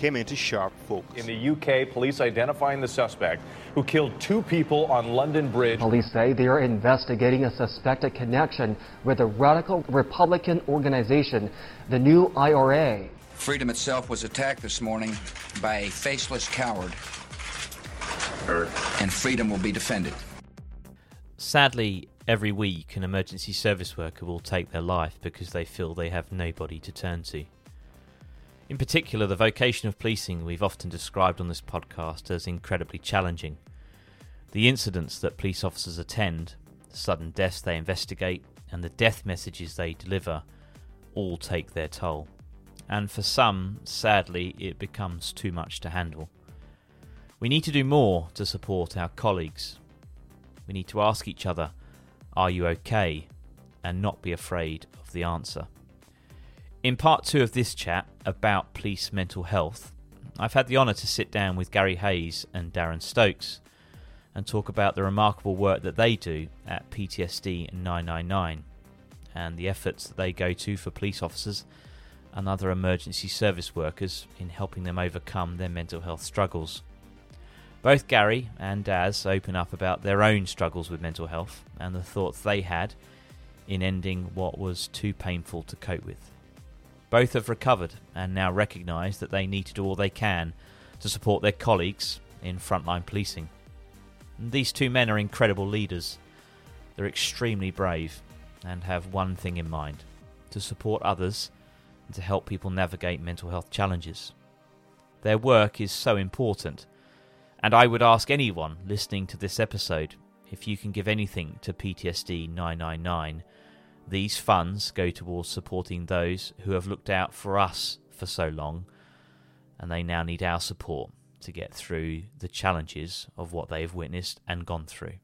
came into sharp focus. In the UK, police identifying the suspect who killed two people on London Bridge. Police say they are investigating a suspected connection with a radical Republican organization, the New IRA. Freedom itself was attacked this morning by a faceless coward. And freedom will be defended. Sadly, every week an emergency service worker will take their life because they feel they have nobody to turn to. In particular, the vocation of policing we've often described on this podcast as incredibly challenging. The incidents that police officers attend, the sudden deaths they investigate, and the death messages they deliver all take their toll. And for some, sadly, it becomes too much to handle. We need to do more to support our colleagues. We need to ask each other, Are you okay? and not be afraid of the answer. In part two of this chat about police mental health, I've had the honour to sit down with Gary Hayes and Darren Stokes and talk about the remarkable work that they do at PTSD 999 and the efforts that they go to for police officers and other emergency service workers in helping them overcome their mental health struggles. Both Gary and Daz open up about their own struggles with mental health and the thoughts they had in ending what was too painful to cope with. Both have recovered and now recognise that they need to do all they can to support their colleagues in frontline policing. And these two men are incredible leaders. They're extremely brave and have one thing in mind to support others and to help people navigate mental health challenges. Their work is so important, and I would ask anyone listening to this episode if you can give anything to PTSD 999 these funds go towards supporting those who have looked out for us for so long, and they now need our support to get through the challenges of what they have witnessed and gone through.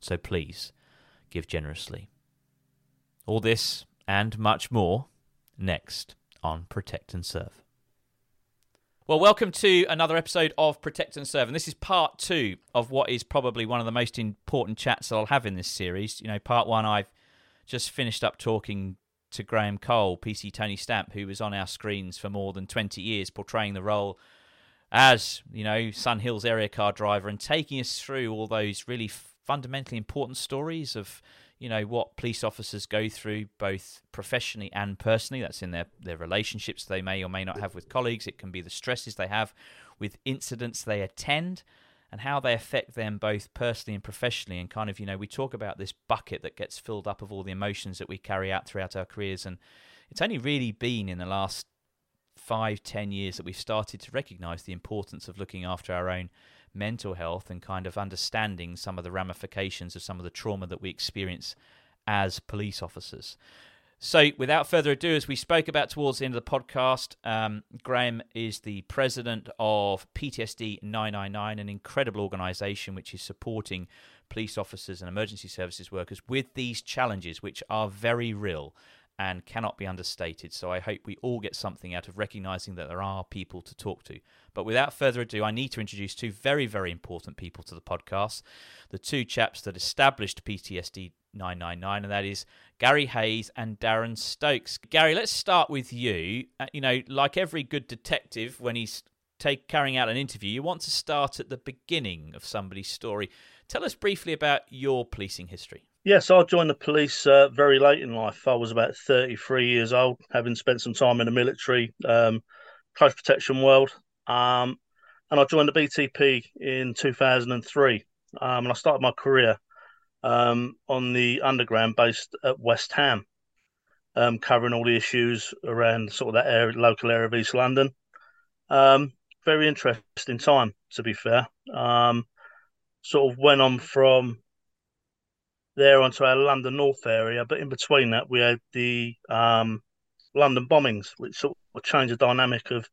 So please, give generously. All this and much more next on Protect and Serve. Well, welcome to another episode of Protect and Serve, and this is part two of what is probably one of the most important chats that I'll have in this series. You know, part one, I've just finished up talking to Graham Cole, PC Tony Stamp, who was on our screens for more than 20 years, portraying the role as, you know, Sun Hill's area car driver and taking us through all those really fundamentally important stories of, you know, what police officers go through both professionally and personally. That's in their, their relationships they may or may not have with colleagues. It can be the stresses they have with incidents they attend and how they affect them both personally and professionally. And kind of, you know, we talk about this bucket that gets filled up of all the emotions that we carry out throughout our careers. And it's only really been in the last five, ten years that we've started to recognise the importance of looking after our own mental health and kind of understanding some of the ramifications of some of the trauma that we experience as police officers. So, without further ado, as we spoke about towards the end of the podcast, um, Graham is the president of PTSD 999, an incredible organisation which is supporting police officers and emergency services workers with these challenges, which are very real and cannot be understated. So, I hope we all get something out of recognising that there are people to talk to. But without further ado, I need to introduce two very, very important people to the podcast the two chaps that established PTSD 999, and that is Gary Hayes and Darren Stokes. Gary, let's start with you. Uh, you know, like every good detective, when he's take carrying out an interview, you want to start at the beginning of somebody's story. Tell us briefly about your policing history. Yes, I joined the police uh, very late in life. I was about 33 years old, having spent some time in the military, um, close protection world. Um, and I joined the BTP in 2003. Um, and I started my career um, on the underground based at West Ham, um, covering all the issues around sort of that area, local area of East London. Um, very interesting time, to be fair. Um, sort of went on from there onto our London North area, but in between that, we had the um, London bombings, which sort of changed the dynamic of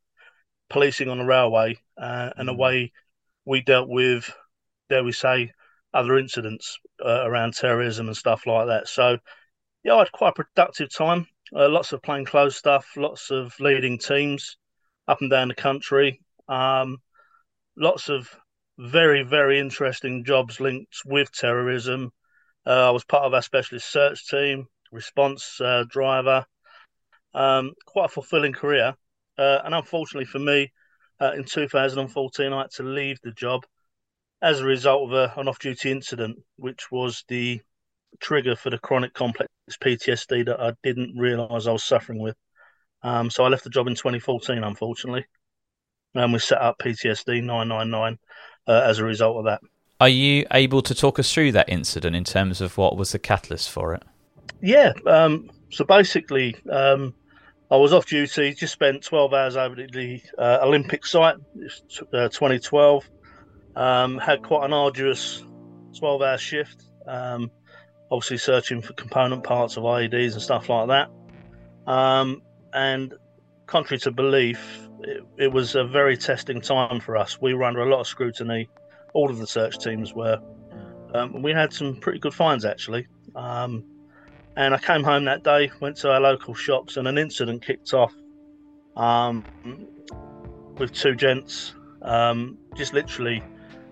policing on the railway uh, and the mm. way we dealt with, dare we say, other incidents uh, around terrorism and stuff like that. So, yeah, I had quite a productive time. Uh, lots of plainclothes stuff, lots of leading teams up and down the country. Um, lots of very, very interesting jobs linked with terrorism. Uh, I was part of our specialist search team, response uh, driver. Um, quite a fulfilling career. Uh, and unfortunately for me, uh, in 2014, I had to leave the job as a result of a, an off duty incident, which was the trigger for the chronic complex PTSD that I didn't realise I was suffering with. Um, so I left the job in 2014, unfortunately. And we set up PTSD 999 uh, as a result of that. Are you able to talk us through that incident in terms of what was the catalyst for it? Yeah. Um, so basically, um, I was off duty, just spent 12 hours over at the uh, Olympic site, uh, 2012. Um, had quite an arduous 12 hour shift. Um, obviously, searching for component parts of IEDs and stuff like that. Um, and contrary to belief, it, it, was a very testing time for us. We were under a lot of scrutiny. All of the search teams were. Um, we had some pretty good finds actually. Um, and I came home that day, went to our local shops, and an incident kicked off um, with two gents just literally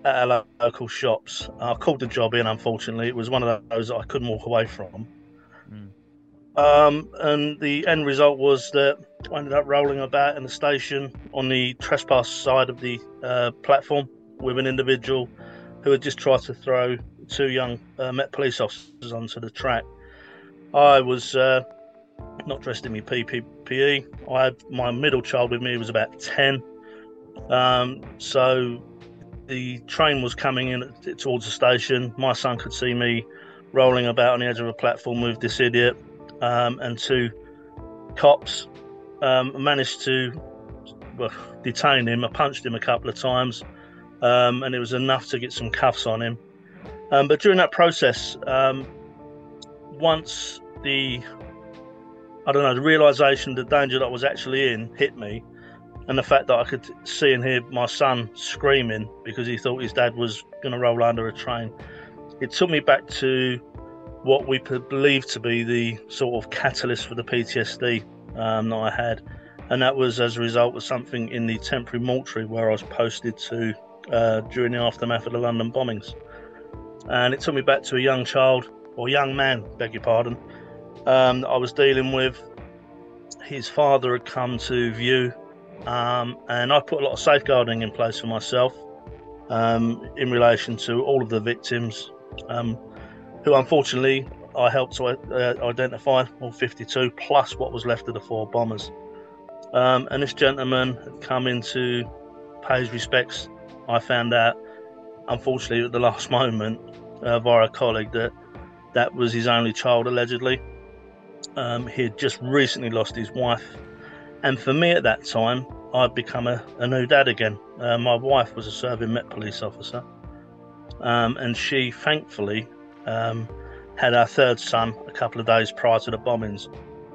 at our local shops. I called the job in, unfortunately. It was one of those that I couldn't walk away from. Mm. Um, and the end result was that I ended up rolling about in the station on the trespass side of the uh, platform with an individual who had just tried to throw two young uh, Met police officers onto the track. I was uh, not dressed in my PPE. I had my middle child with me, who was about 10. Um, so the train was coming in towards the station. My son could see me rolling about on the edge of a platform with this idiot, um, and two cops um, managed to well, detain him. I punched him a couple of times, um, and it was enough to get some cuffs on him. Um, but during that process, um, once the I don't know the realization, the danger that I was actually in hit me, and the fact that I could see and hear my son screaming because he thought his dad was going to roll under a train, it took me back to what we believed to be the sort of catalyst for the PTSD um, that I had, and that was as a result of something in the temporary mortuary where I was posted to uh, during the aftermath of the London bombings, and it took me back to a young child or young man, beg your pardon, um, I was dealing with. His father had come to view um, and I put a lot of safeguarding in place for myself um, in relation to all of the victims, um, who unfortunately I helped to uh, identify, all 52 plus what was left of the four bombers. Um, and this gentleman had come in to pay his respects. I found out, unfortunately, at the last moment uh, via a colleague that that was his only child allegedly. Um, he had just recently lost his wife And for me at that time, I'd become a, a new dad again. Uh, my wife was a serving Met police officer, um, and she thankfully um, had our third son a couple of days prior to the bombings.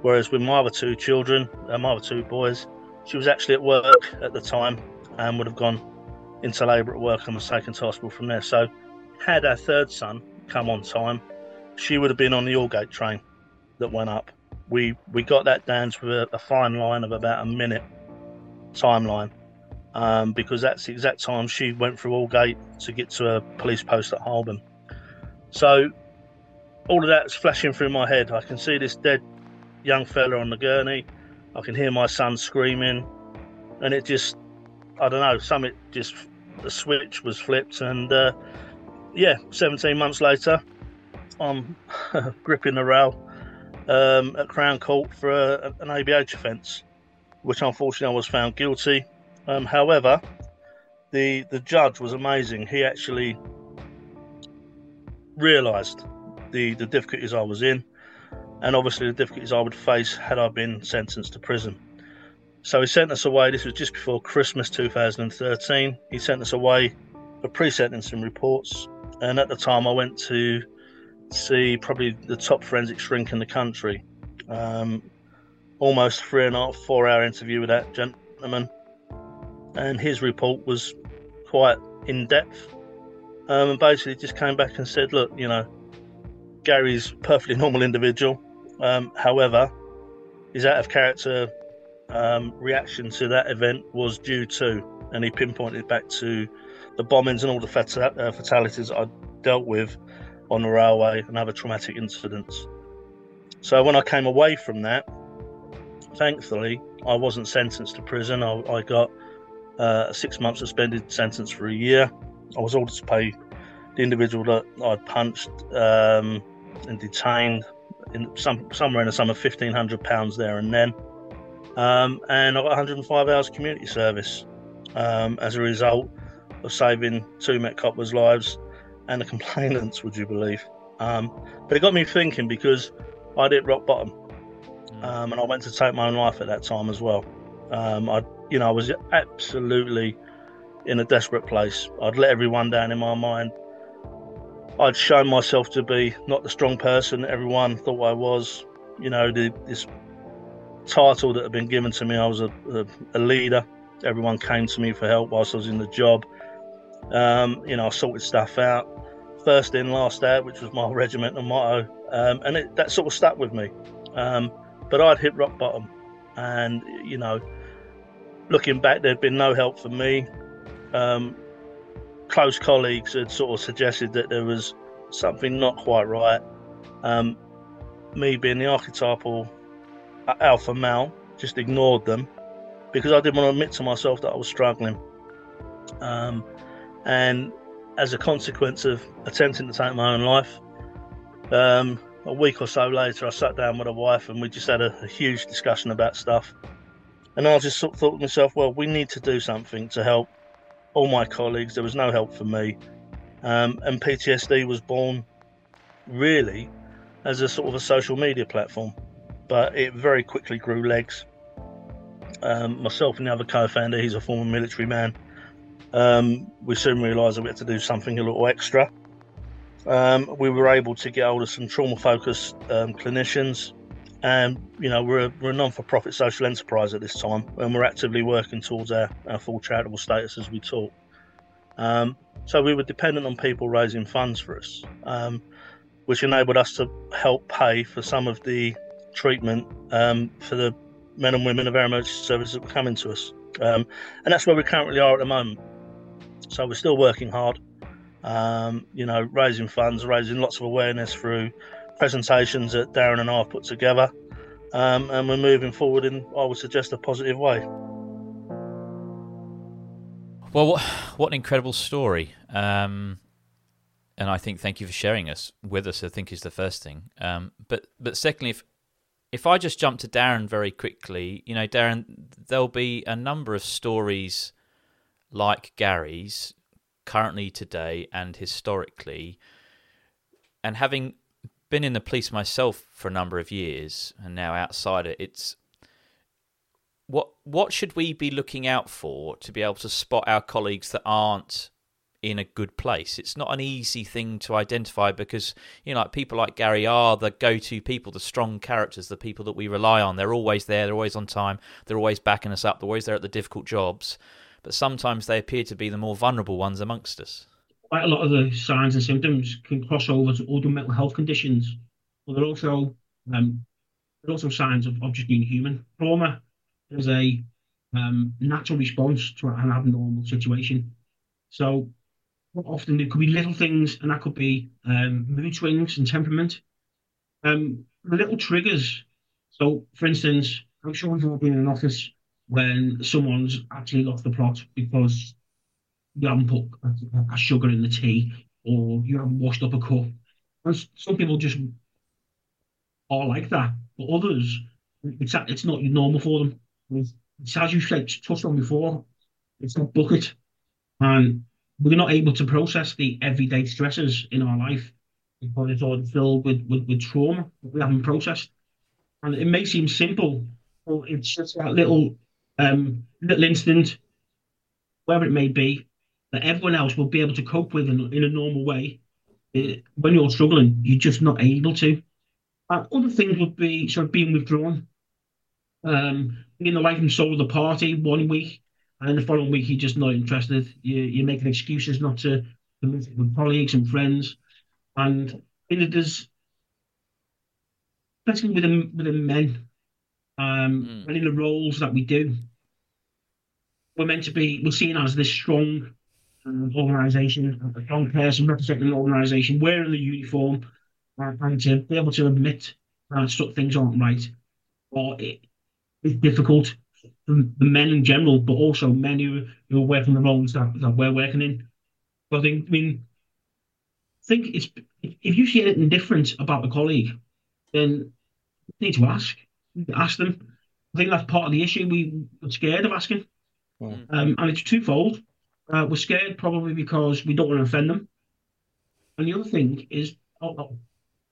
Whereas with my other two children, uh, my other two boys, she was actually at work at the time and would have gone into labour at work and was taken to hospital from there. So, had our third son come on time, she would have been on the Aldgate train that went up. We we got that down to a, a fine line of about a minute timeline um, because that's the exact time she went through Aldgate to get to a police post at Holborn. So all of that's flashing through my head. I can see this dead young fella on the gurney. I can hear my son screaming, and it just, I don't know, something just, the switch was flipped, and uh, yeah, 17 months later, I'm gripping the rail um, at Crown Court for a, an ABH offence, which unfortunately I was found guilty. Um, however, the the judge was amazing. He actually realised the the difficulties I was in, and obviously the difficulties I would face had I been sentenced to prison. So he sent us away. This was just before Christmas 2013. He sent us away for pre-sentencing reports, and at the time I went to see probably the top forensic shrink in the country. Um, almost three and a half, four hour interview with that gentleman, and his report was quite in depth. Um, and basically just came back and said, look, you know, Gary's perfectly normal individual. Um, however, his out of character um, reaction to that event was due to, and he pinpointed back to the bombings and all the uh, fatalities I dealt with on the railway and other traumatic incidents. So when I came away from that, thankfully, I wasn't sentenced to prison. I, I got uh, a six month suspended sentence for a year. I was ordered to pay the individual that I'd punched um, and detained in some somewhere in the sum of fifteen hundred pounds there and then, um, and I got 105 hours community service um, as a result of saving two Met coppers' lives and the complainants, would you believe? Um, but it got me thinking because I did rock bottom, um, and I went to take my own life at that time as well. Um, I, you know, I was absolutely in a desperate place. I'd let everyone down in my mind. I'd shown myself to be not the strong person everyone thought I was. You know, the, this title that had been given to me, I was a, a, a leader. Everyone came to me for help whilst I was in the job. Um, you know, I sorted stuff out. First in, last out, which was my regimental motto, um, and it, that sort of stuck with me. Um, but I'd hit rock bottom, and you know, looking back, there'd been no help for me. Um, close colleagues had sort of suggested that there was something not quite right. Um, me being the archetypal alpha male, just ignored them because I didn't want to admit to myself that I was struggling. Um, and as a consequence of attempting to take my own life, um, a week or so later, I sat down with a wife and we just had a, a huge discussion about stuff. And I just sort of thought to myself, well, we need to do something to help all my colleagues. There was no help for me. Um, and PTSD was born really as a sort of a social media platform, but it very quickly grew legs. Um, myself and the other co founder, he's a former military man, um, we soon realised that we had to do something a little extra. Um, we were able to get hold of some trauma focused um, clinicians, and you know we're a, we're a non for profit social enterprise at this time, and we're actively working towards our, our full charitable status as we talk. Um, so we were dependent on people raising funds for us, um, which enabled us to help pay for some of the treatment um, for the men and women of our emergency services that were coming to us. And that's where we currently are at the moment. So we're still working hard, um, you know, raising funds, raising lots of awareness through presentations that Darren and I have put together. Um, and we're moving forward in, I would suggest, a positive way. Well, what an incredible story. Um, and I think thank you for sharing us with us. I think is the first thing. Um, but but secondly, if if I just jump to Darren very quickly, you know, Darren, there'll be a number of stories like Gary's currently today and historically. And having been in the police myself for a number of years and now outside it it's what what should we be looking out for to be able to spot our colleagues that aren't in a good place? It's not an easy thing to identify because you know, like people like Gary are the go-to people, the strong characters, the people that we rely on. They're always there. They're always on time. They're always backing us up. They're always there at the difficult jobs. But sometimes they appear to be the more vulnerable ones amongst us. Quite a lot of the signs and symptoms can cross over to other mental health conditions, but they're also um, they're also signs of, of just being human. Trauma is a um, natural response to an abnormal situation. So often there could be little things, and that could be um, mood swings and temperament. Um, little triggers. So, for instance, I'm sure we've all been in an office when someone's actually lost the plot because you haven't put a, a sugar in the tea or you haven't washed up a cup. And some people just are like that, but others, it's it's not normal for them. It's, as you said, touched on before, it's not bucket, and we're not able to process the everyday stresses in our life because it's all filled with, with, with trauma that we haven't processed. And it may seem simple, but it's just that little um, little instant, wherever it may be, that everyone else will be able to cope with in, in a normal way. It, when you're struggling, you're just not able to. And other things would be sort of being withdrawn, um, being the life and soul of the party one week, and then the following week you're just not interested. You, you're making excuses not to, to meet with colleagues and friends, and it is especially with the men, um, mm. in the roles that we do, we're meant to be we're seen as this strong uh, organisation, a strong person representing an organisation, wearing the uniform, uh, and to be able to admit that things aren't right, or it, it's difficult the men in general, but also men who, who are working the roles that, that we're working in. But I think, I mean, I think it's if you see anything different about a colleague, then you need to ask. Ask them. I think that's part of the issue. We are scared of asking, mm. um, and it's twofold. Uh, we're scared probably because we don't want to offend them, and the other thing is, oh, oh,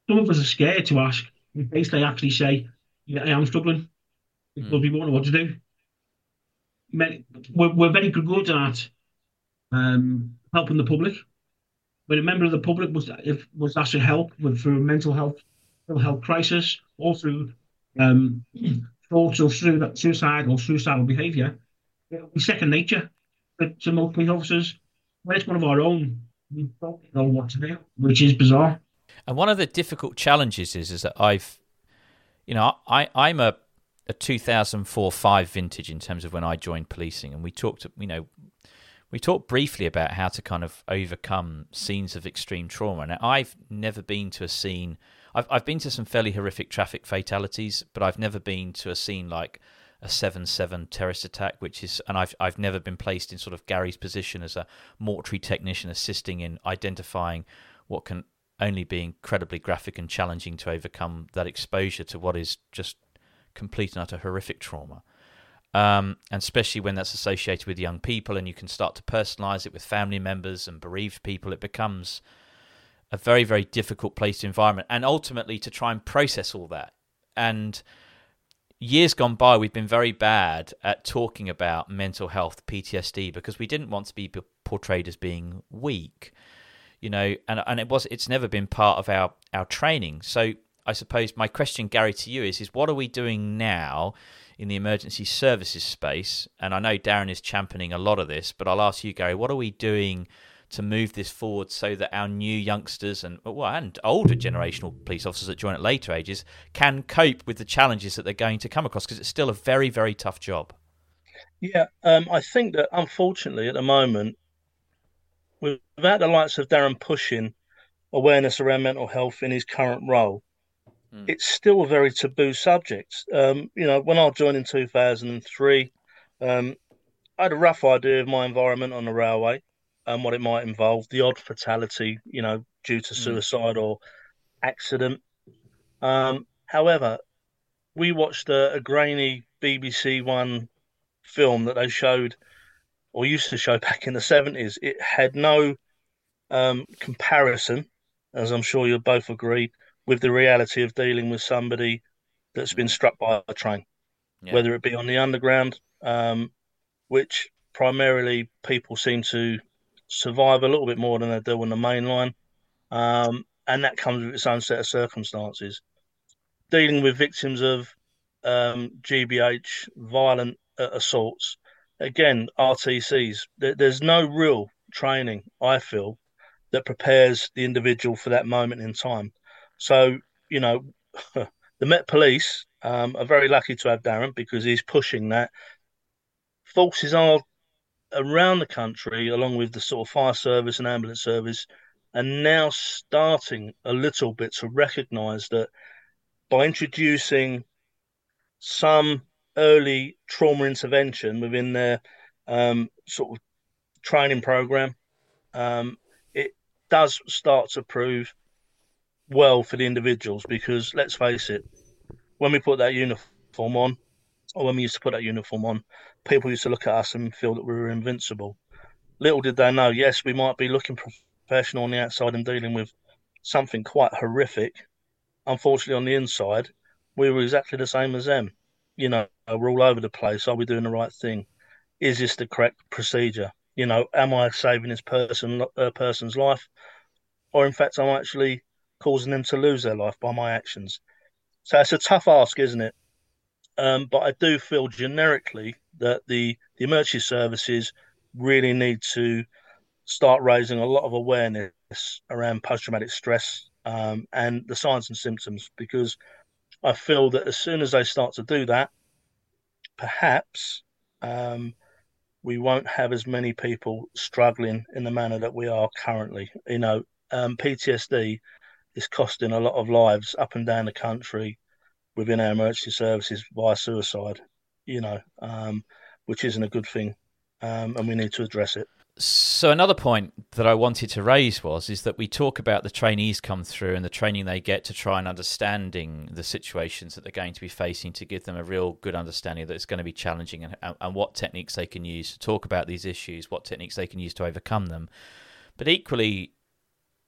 some of us are scared to ask. We basically actually say, "Yeah, I am struggling," because mm. we don't know what to do we're, we're very good at um, helping the public. When a member of the public was if was asked help with through a mental health mental health crisis or through um, thoughts or through that suicide or suicidal behaviour, it'll be second nature but to most police officers. When it's one of our own, we don't know what to do, which is bizarre. And one of the difficult challenges is is that I've, you know, I I'm a a 2004 5 vintage in terms of when I joined policing, and we talked, you know, we talked briefly about how to kind of overcome scenes of extreme trauma. Now, I've never been to a scene. I've I've been to some fairly horrific traffic fatalities, but I've never been to a scene like a seven seven terrorist attack, which is, and I've I've never been placed in sort of Gary's position as a mortuary technician assisting in identifying what can only be incredibly graphic and challenging to overcome that exposure to what is just complete and utter horrific trauma. Um, and especially when that's associated with young people and you can start to personalize it with family members and bereaved people, it becomes a very, very difficult place to environment. And ultimately, to try and process all that. And years gone by, we've been very bad at talking about mental health, PTSD, because we didn't want to be portrayed as being weak, you know, and and it was it's never been part of our our training. So I suppose my question, Gary, to you is: is what are we doing now in the emergency services space? And I know Darren is championing a lot of this, but I'll ask you, Gary, what are we doing to move this forward so that our new youngsters and well, and older generational police officers that join at later ages can cope with the challenges that they're going to come across? Because it's still a very, very tough job. Yeah, um, I think that unfortunately at the moment, without the likes of Darren pushing awareness around mental health in his current role, mm. it's still a very taboo subject. Um, you know, when I joined in 2003, um, I had a rough idea of my environment on the railway and what it might involve, the odd fatality, you know, due to hmm. suicide mm. or accident. Um, however, we watched a, a, grainy BBC One film that they showed or used to show back in the 70s. It had no um, comparison, as I'm sure you'll both agree, with the reality of dealing with somebody that's been struck by a train. yeah. whether it be on the underground, um, which primarily people seem to survive a little bit more than they do on the main line. Um, and that comes with its own set of circumstances. Dealing with victims of um, GBH, violent uh, assaults, again, RTCs, there, there's no real training, I feel, that prepares the individual for that moment in time. So, you know, the Met Police um, are very lucky to have Darren because he's pushing that. Forces are around the country, along with the sort of fire service and ambulance service, and now starting a little bit to recognise that by introducing some early trauma intervention within their um, sort of training program, um, it does start to prove well for the individuals because let's face it, when we put that uniform on, or when we used to put that uniform on, people used to look at us and feel that we were invincible. Little did they know, yes, we might be looking professional on the outside and dealing with something quite horrific. Unfortunately, on the inside, we were exactly the same as them. You know, we're all over the place. Are we doing the right thing? Is this the correct procedure? You know, am I saving this person uh, person's life, or in fact, I'm actually causing them to lose their life by my actions? So it's a tough ask, isn't it? Um, but I do feel generically that the, the emergency services really need to start raising a lot of awareness around post traumatic stress um, and the signs and symptoms because I feel that as soon as they start to do that, perhaps um, we won't have as many people struggling in the manner that we are currently. You know, um, PTSD is costing a lot of lives up and down the country within our emergency services via suicide, you know, um, which isn't a good thing. Um, and we need to address it. So another point that I wanted to raise was is that we talk about the trainees come through and the training they get to try and understanding the situations that they're going to be facing to give them a real good understanding that it's going to be challenging and, and what techniques they can use to talk about these issues, what techniques they can use to overcome them. But equally,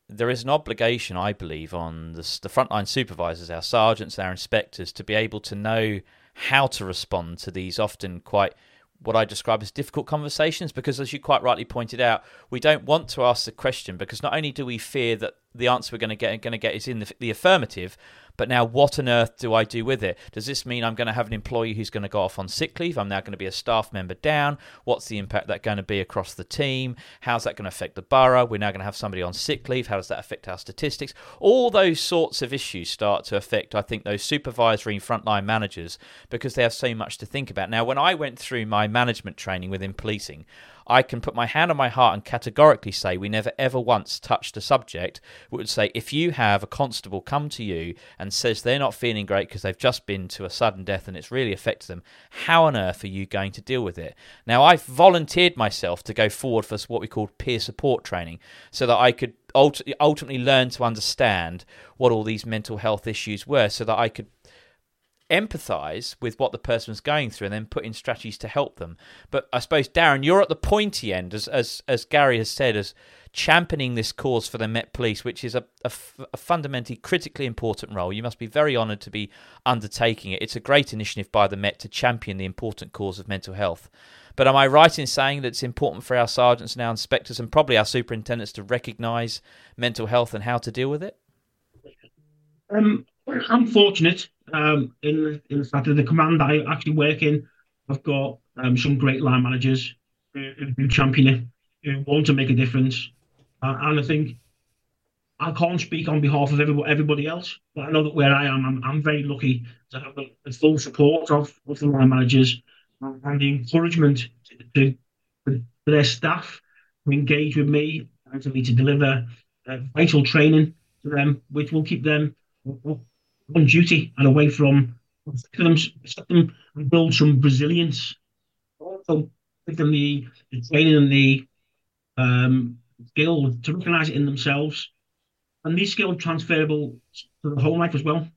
there is an obligation, I believe, on the, the frontline supervisors, our sergeants, our inspectors, to be able to know how to respond to these often quite what I describe as difficult conversations because, as you quite rightly pointed out, we don't want to ask the question because not only do we fear that the answer we're going to get going to get is in the, the affirmative, but now, what on earth do I do with it? Does this mean I'm going to have an employee who's going to go off on sick leave? I'm now going to be a staff member down. What's the impact that going to be across the team? How's that going to affect the borough? We're now going to have somebody on sick leave. How does that affect our statistics? All those sorts of issues start to affect, I think, those supervisory and frontline managers because they have so much to think about. Now, when I went through my management training within policing, I can put my hand on my heart and categorically say we never ever once touched a subject which would say if you have a constable come to you and says they're not feeling great because they've just been to a sudden death and it's really affected them, how on earth are you going to deal with it? Now, I've volunteered myself to go forward for what we call peer support training so that I could ultimately learn to understand what all these mental health issues were so that I could empathize with what the person was going through and then put in strategies to help them. But I suppose Darren, you're at the pointy end, as as as Gary has said, as championing this cause for the Met Police, which is a, a, a fundamentally critically important role. You must be very honoured to be undertaking it. It's a great initiative by the Met to champion the important cause of mental health. But am I right in saying that it's important for our sergeants and our inspectors and probably our superintendents to recognise mental health and how to deal with it? Um, I'm fortunate um, in, in the fact that the command I actually work in, I've got um, some great line managers who, champion it, who want to make a difference. Uh, and I think I can't speak on behalf of everybody, everybody else, but I know that where I am, I'm, I'm very lucky to have the, the full support of, of the line managers and the encouragement to, to, for their staff to engage with me and for me to deliver uh, vital training to them, which will keep them on duty and away from them, them and build some resilience. Also, give them the, the training and the um, skill to recognise it in themselves. And these skills transferable to the whole life as well.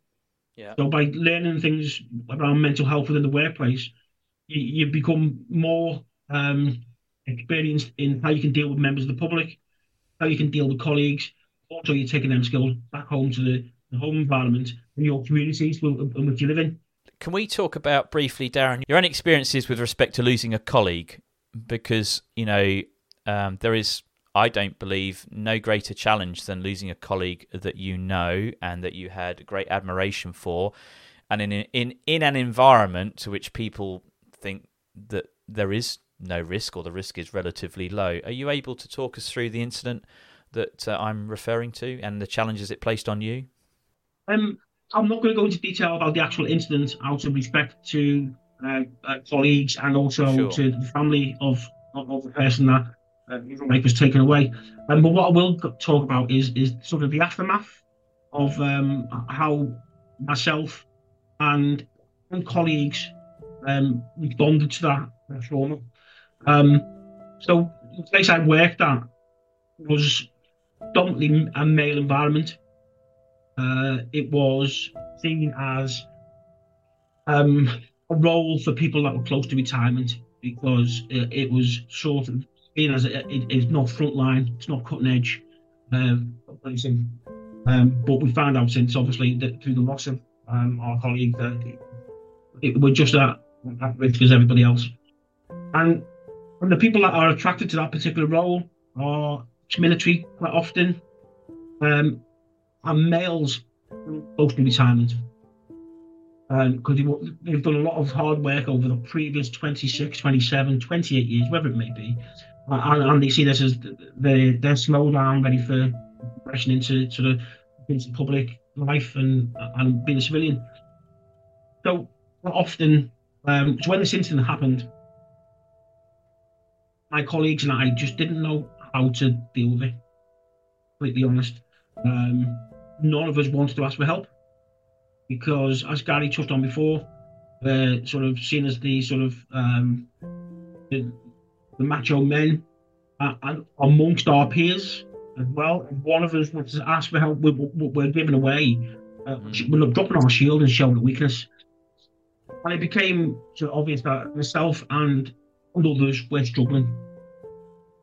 Yeah. So by learning things around mental health within the workplace, you, you become more um, experienced in how you can deal with members of the public, how you can deal with colleagues. Also, you're taking them skills back home to the home environment and your communities in which you live in. can we talk about briefly, Darren, your own experiences with respect to losing a colleague? Because you know um, there is, I don't believe, no greater challenge than losing a colleague that you know and that you had great admiration for, and in in in an environment to which people think that there is no risk or the risk is relatively low. Are you able to talk us through the incident that uh, I'm referring to and the challenges it placed on you? Um, I'm not going to go into detail about the actual incident out of respect to uh, uh, colleagues and also sure. to the family of, of, of the person that uh, was taken away. Um, but what I will talk about is is sort of the aftermath of um, how myself and, and colleagues um, responded to that, that trauma. Um, so the place I worked at was dominantly a male environment. Uh, it was seen as um, a role for people that were close to retirement because it, it was sort of seen as it, it, it's not frontline, it's not cutting edge. Um, um, but we found out since, obviously, that through the loss of um, our colleague, that it, it, we're just at, at risk as everybody else. And and the people that are attracted to that particular role are military quite often, um, and males post retirement. Because um, they've done a lot of hard work over the previous 26, 27, 28 years, whatever it may be. And, and they see this as they, they're slow down, ready for progression into sort of into public life and, and being a civilian. So often, um, so when this incident happened, my colleagues and I just didn't know how to deal with it. Completely honest. Um, none of us wanted to ask for help because, as Gary touched on before, we're sort of seen as the sort of um, the, the macho men uh, and amongst our peers as well. If one of us was to ask for help, we're, we're giving away, uh, mm. we're dropping our shield and showing weakness. And it became of obvious that myself and and others were struggling.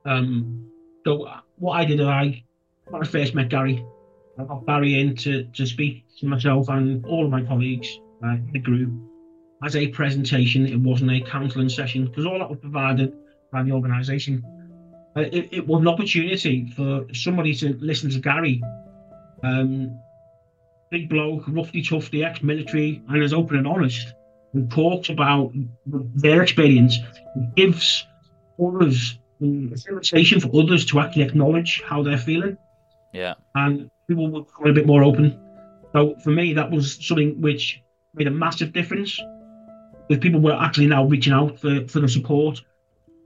Um, so what I did, I when I first met Gary, got Barry in to, to speak to myself and all of my colleagues uh, in the group as a presentation. It wasn't a counselling session because all that was provided by the organisation. Uh, it, it, was an opportunity for somebody to listen to Gary. Um, big bloke, roughly tufty, ex-military, and is open and honest and talks about their experience, gives others the facilitation for others to actually acknowledge how they're feeling. Yeah. And people were a bit more open. So for me, that was something which made a massive difference. With people were actually now reaching out for, for the support.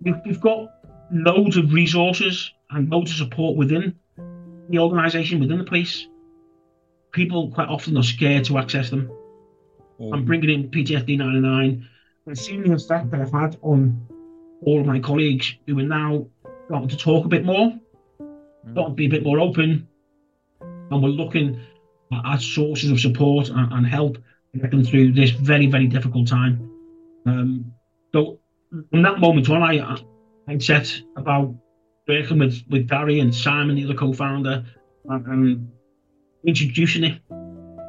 We've, we've got loads of resources and loads of support within the organisation, within the police. People quite often are scared to access them. Mm. I'm bringing in PTSD 99 and seeing the effect that I've had on all of my colleagues who are now starting to talk a bit more, mm. starting to be a bit more open, and we're looking at sources of support and, and help to get them through this very, very difficult time. Um, so from that moment on, I, I set about working with, with Gary and Simon, the other co-founder, and, and introducing it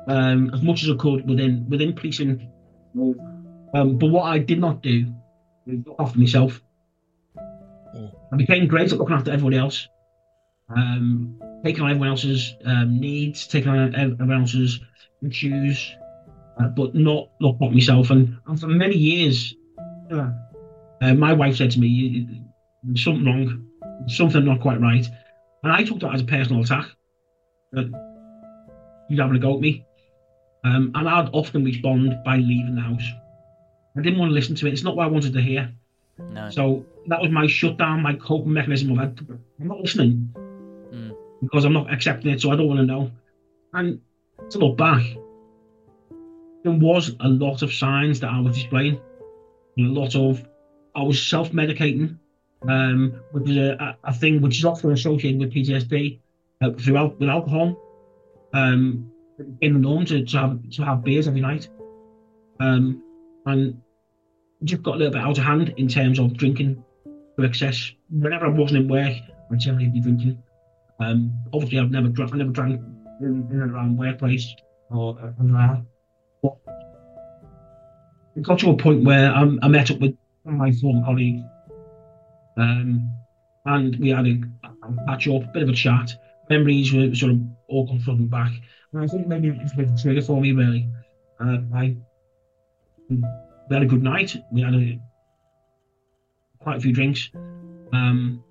um, as much as I could within within policing. Um, but what I did not do was look after myself. I became great at looking after everybody else, um, taking on everyone else's um, needs, taking on everyone else's issues, uh, but not look at myself. And, and for many years, uh, uh, my wife said to me, something wrong, something not quite right," and I took that as a personal attack. That you're having a go at me. Um, and I'd often respond by leaving the house. I didn't want to listen to it. It's not what I wanted to hear. No. So that was my shutdown, my coping mechanism of I'm not listening. Because I'm not accepting it, so I don't want to know. And to look back, there was a lot of signs that I was displaying. A lot of I was self-medicating, um, which is a, a, thing which is often associated with PTSD uh, throughout with alcohol. Um, in the norm to, to have to have beers every night. Um, and just got a little bit out of hand in terms of drinking to excess. Whenever I wasn't in work, I'd generally be drinking. Um, obviously, I've never drank. I never drank in, in and around workplace or uh, but it got to a point where I, I met up with my former colleague, um, and we had a, a patch up, a bit of a chat. Memories were sort of all come flooding back, and I think maybe it was a bit of a trigger for me, really. Uh, I we had a good night. We had a, quite a few drinks, um,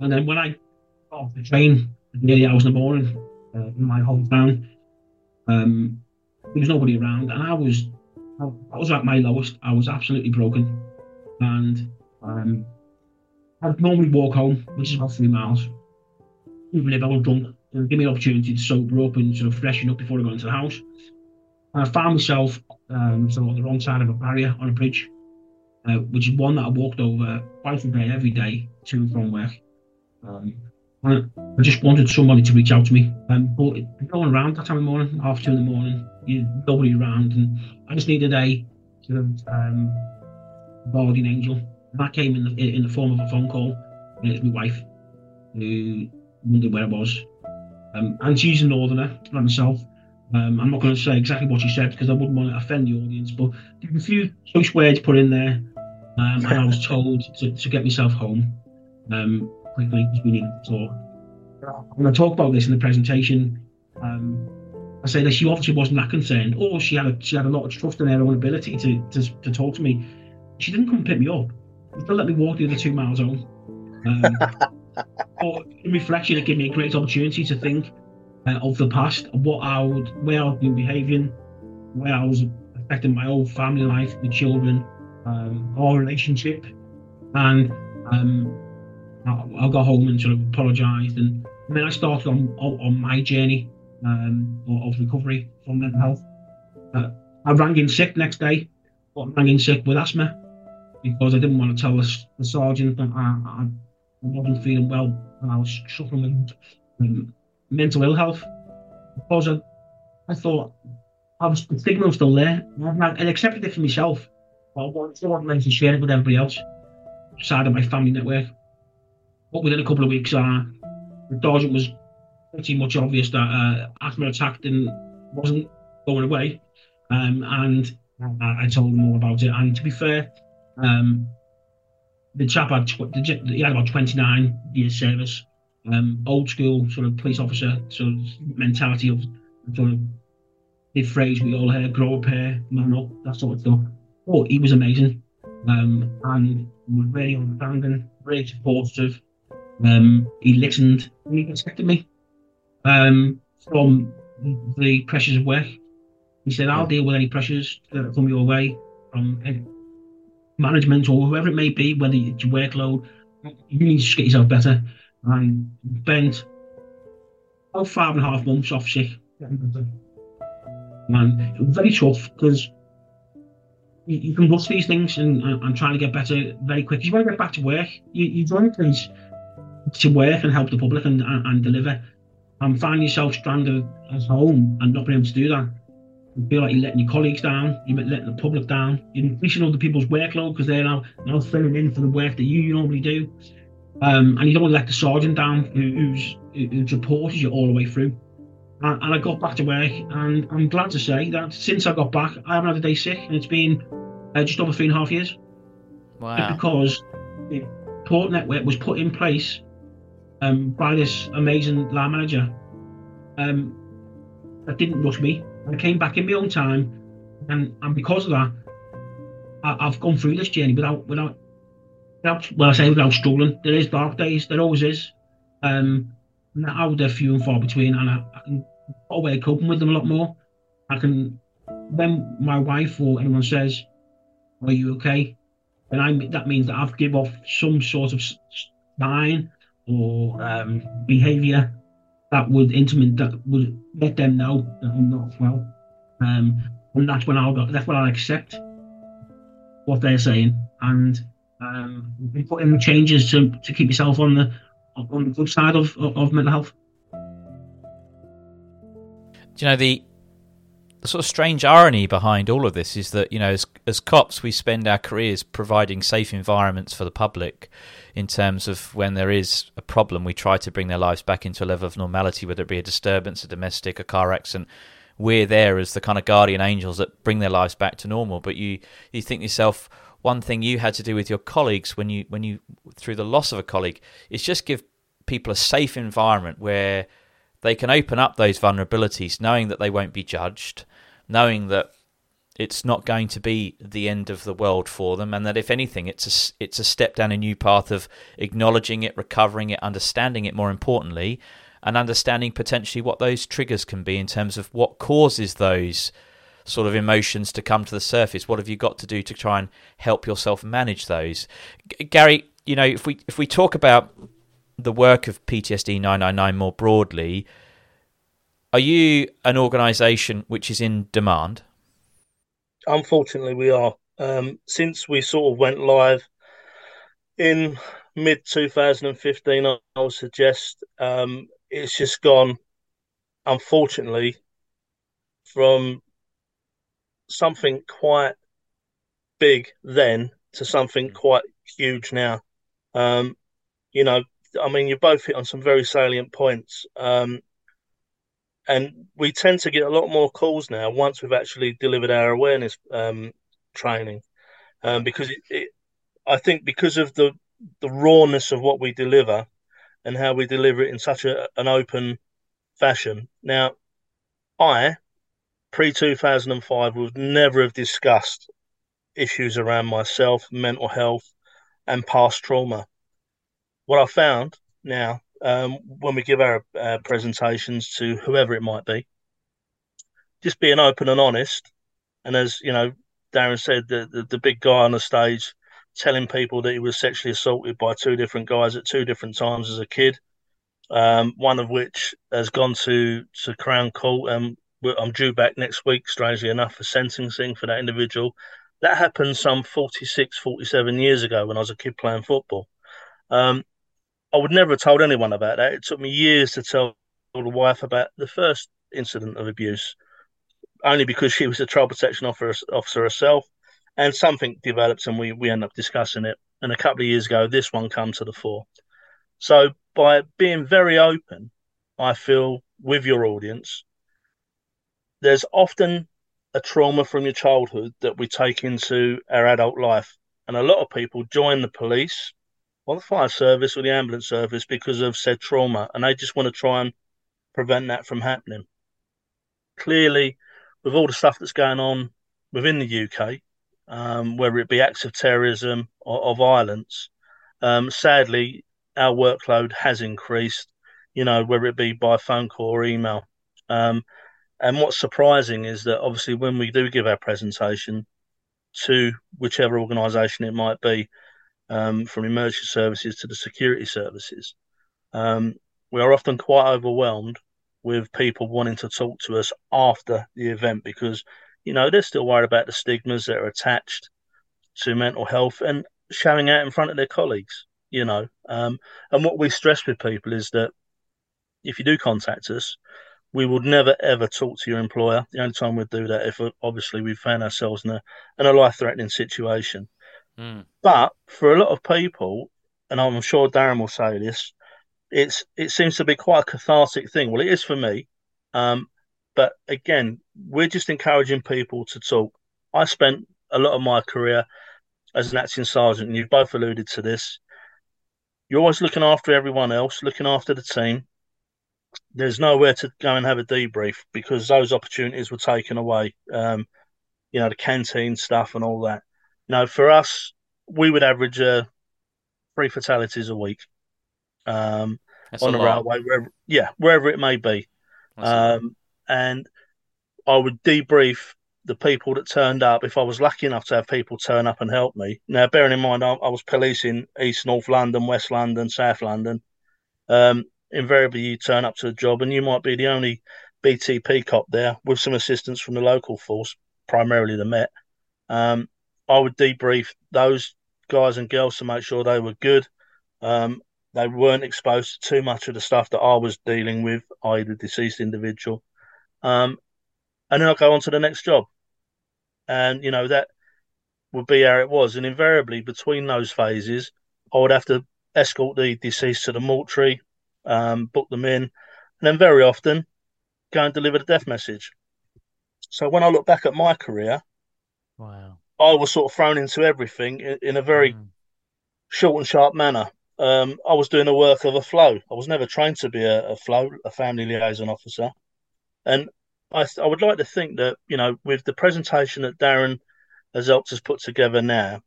and then when I off the train at nearly hours in the morning uh, in my hometown, um, there was nobody around, and I was I was at my lowest. I was absolutely broken, and um, I'd normally walk home, which is about three miles, even if I was drunk. And give me an opportunity to sober up and sort of freshen up before I go into the house. And I found myself um, sort of on the wrong side of a barrier on a bridge, uh, which is one that I walked over twice a day, every day, to and from work. Um, I just wanted somebody to reach out to me. Um, but going around that time of the morning, half two in the morning, you, nobody around, and I just needed a sort of um, guardian angel. And that came in the in the form of a phone call. And was my wife who wondered where I was. Um, and she's a northerner like myself. Um, I'm not going to say exactly what she said because I wouldn't want to offend the audience, but a few choice words put in there, um, and I was told to, to get myself home. Um, quickly because we need to talk. When I talk about this in the presentation, um, I say that she obviously wasn't that concerned, or she had a, she had a lot of trust in her own ability to, to, to talk to me. She didn't come pick me up. She still let me walk the other two miles home. Um, but in reflection, it gave me a great opportunity to think uh, of the past, of what I would, where I've been behaving, where I was affecting my own family life, the children, um, our relationship, and um, I, got home and sort of apologised, and, then I started on on, my journey um, of recovery from mental health. Uh, I rang in sick next day, but I rang in sick with asthma because I didn't want to tell the, the sergeant that I, I, wasn't feeling well and I was suffering with um, mental ill health because I, I thought I was the stigma was still there. I, I accepted it for myself, but I still wanted to share it with everybody else outside of my family network. But within a couple of weeks, uh, sergeant was pretty much obvious that uh, asthma attack didn't wasn't going away, um, and I, I, told him all about it. And to be fair, um, the chap had tw- he had about 29 years service, um, old school sort of police officer sort of mentality of sort of the phrase we all heard, grow up here, man up, that sort of stuff. But he was amazing, um, and was very understanding, very supportive. Um, he listened and he respected me um, from the pressures of work. He said, I'll deal with any pressures that come your way from management or whoever it may be, whether it's your workload. You need to get yourself better. And spent about five and a half months off sick. And very tough because you, you, can rush these things and, and, and trying to get better very quick. You want to get back to work. You, you join a place to work and help the public and, and, and deliver and find yourself stranded at home and not being able to do that. You feel like you're letting your colleagues down, you're letting the public down, you're increasing other people's workload because they're now, now filling in for the work that you normally do. Um, and you don't want to let the sergeant down who, who's, who supports you all the way through. And, and, I got back to work, and I'm glad to say that since I got back, I haven't had a day sick, and it's been uh, just over three and a half years. Wow. Because the port network was put in place um, by this amazing line manager um, that didn't rush me. I came back in my own time, and and because of that, I, have gone through this journey without without without well I say without struggling. There is dark days, there always is. Um, now they're few and far between, and I, I can put away coping with them a lot more. I can when my wife or anyone says, "Are you okay?" then I that means that I've give off some sort of sign or um, behaviour that would intimate that would let them know that I'm not well. Um, and that's when I'll go, that's when I'll accept what they're saying and um, be putting changes to, to keep yourself on the on the good side of, of, of mental health. Do you know the the sort of strange irony behind all of this is that you know as as cops we spend our careers providing safe environments for the public in terms of when there is a problem we try to bring their lives back into a level of normality whether it be a disturbance a domestic a car accident we're there as the kind of guardian angels that bring their lives back to normal. But you you think yourself, one thing you had to do with your colleagues when you when you through the loss of a colleague is just give people a safe environment where they can open up those vulnerabilities, knowing that they won't be judged, knowing that it's not going to be the end of the world for them, and that if anything, it's a it's a step down a new path of acknowledging it, recovering it, understanding it. More importantly, and understanding potentially what those triggers can be in terms of what causes those sort of emotions to come to the surface. What have you got to do to try and help yourself manage those? G- Gary, you know, if we if we talk about the work of PTSD 999 more broadly, are you an organisation which is in demand? Unfortunately, we are. Um, since we sort of went live in mid 2015, I would suggest um, it's just gone, unfortunately, from something quite big then to something mm. quite huge now. Um, you know, I mean, you both hit on some very salient points. Um, and we tend to get a lot more calls now once we've actually delivered our awareness um, training, um, because it, it, I think because of the the rawness of what we deliver and how we deliver it in such a, an open fashion. Now, I pre two thousand and five would never have discussed issues around myself, mental health, and past trauma. What I found now um, when we give our uh, presentations to whoever it might be. Just being open and honest, and as you know, Darren said, the, the, the big guy on the stage telling people that he was sexually assaulted by two different guys at two different times as a kid. Um, one of which has gone to to Crown Court, and I'm due back next week. Strangely enough, for sentencing for that individual. That happened some 46, 47 years ago when I was a kid playing football. Um, I would never have told anyone about that. It took me years to tell the wife about the first incident of abuse, only because she was a child protection officer, herself, and something developed and we we end up discussing it. And a couple of years ago, this one come to the fore. So by being very open, I feel with your audience, there's often a trauma from your childhood that we take into our adult life, and a lot of people join the police or the fire service or the ambulance service because of said trauma, and they just want to try and prevent that from happening. Clearly, with all the stuff that's going on within the UK, um, whether it be acts of terrorism or, or violence, um, sadly, our workload has increased. You know, whether it be by phone call or email. Um, and what's surprising is that obviously when we do give our presentation to whichever organisation it might be, um, from emergency services to the security services. Um, we are often quite overwhelmed with people wanting to talk to us after the event because, you know, they're still worried about the stigmas that are attached to mental health and showing out in front of their colleagues, you know. Um, and what we stress with people is that if you do contact us, we would never ever talk to your employer. The only time we'd do that if obviously we found ourselves in a in a life threatening situation. Mm. But for a lot of people, and I'm sure Darren will say this, it's it seems to be quite a cathartic thing. Well, it is for me. Um, but again, we're just encouraging people to talk. I spent a lot of my career as an acting sergeant, and you've both alluded to this. You're always looking after everyone else, looking after the team. There's nowhere to go and have a debrief because those opportunities were taken away. Um, you know, the canteen stuff and all that. No, for us, we would average uh, three fatalities a week um, on the railway, wherever, yeah, wherever it may be. Um, and I would debrief the people that turned up if I was lucky enough to have people turn up and help me. Now, bearing in mind, I, I was policing East, North London, West London, South London. Um, invariably, you turn up to a job and you might be the only BTP cop there with some assistance from the local force, primarily the Met. Um, I would debrief those guys and girls to make sure they were good. Um, they weren't exposed to too much of the stuff that I was dealing with, i.e., the deceased individual. Um, and then I'll go on to the next job. And, you know, that would be how it was. And invariably, between those phases, I would have to escort the deceased to the mortuary, um, book them in, and then very often go and deliver the death message. So when I look back at my career, I was sort of thrown into everything in, in a very mm. short and sharp manner. Um, I was doing the work of a FLO. I was never trained to be a, a FLO, a family liaison officer, and I, I would like to think that you know with the presentation that Darren has helped us put together now,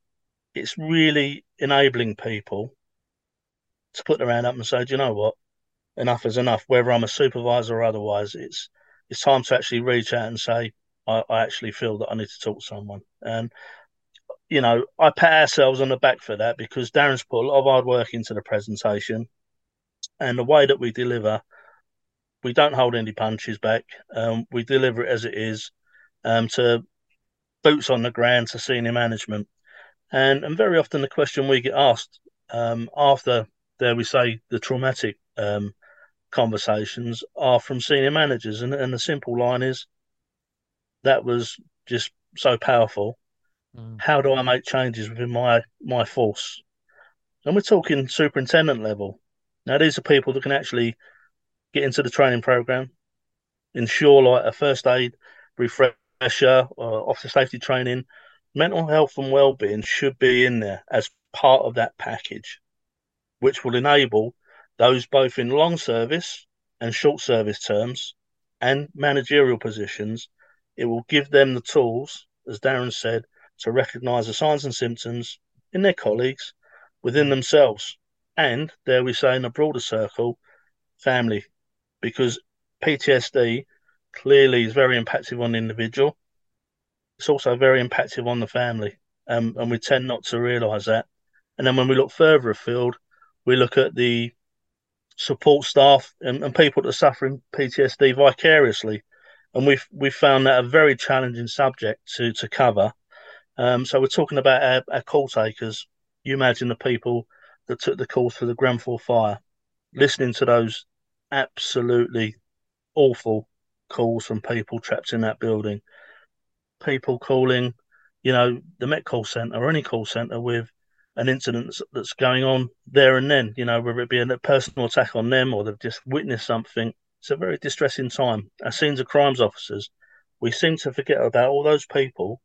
it's really enabling people to put their hand up and say, do you know what? Enough is enough. Whether I'm a supervisor or otherwise, it's it's time to actually reach out and say, I, I actually feel that I need to talk to someone. And you know, I pat ourselves on the back for that because Darren's put a lot of hard work into the presentation and the way that we deliver. We don't hold any punches back. Um, we deliver it as it is um, to boots on the ground to senior management. And, and very often the question we get asked um, after, dare we say, the traumatic um, conversations are from senior managers. And, and the simple line is, that was just so powerful. Mm. How do I make changes within my, my force? And we're talking superintendent level. Now, these are people that can actually get into the training program, ensure like a first aid refresher, or officer safety training, mental health and well-being should be in there as part of that package, which will enable those both in long service and short service terms and managerial positions. It will give them the tools, as Darren said, to recognise the signs and symptoms in their colleagues, within themselves, and dare we say, in a broader circle, family, because PTSD clearly is very impactful on the individual. It's also very impactful on the family, um, and we tend not to realise that. And then when we look further afield, we look at the support staff and, and people that are suffering PTSD vicariously, and we've we've found that a very challenging subject to to cover. Um, so we're talking about our, our call takers. You imagine the people that took the calls for the Grenfell fire, listening to those absolutely awful calls from people trapped in that building people calling, you know, the Met call centre or any call centre with an incident that's going on there and then, you know, whether it be a personal attack on them or they've just witnessed something. It's a very distressing time. As scenes of crimes officers, we seem to forget about all those people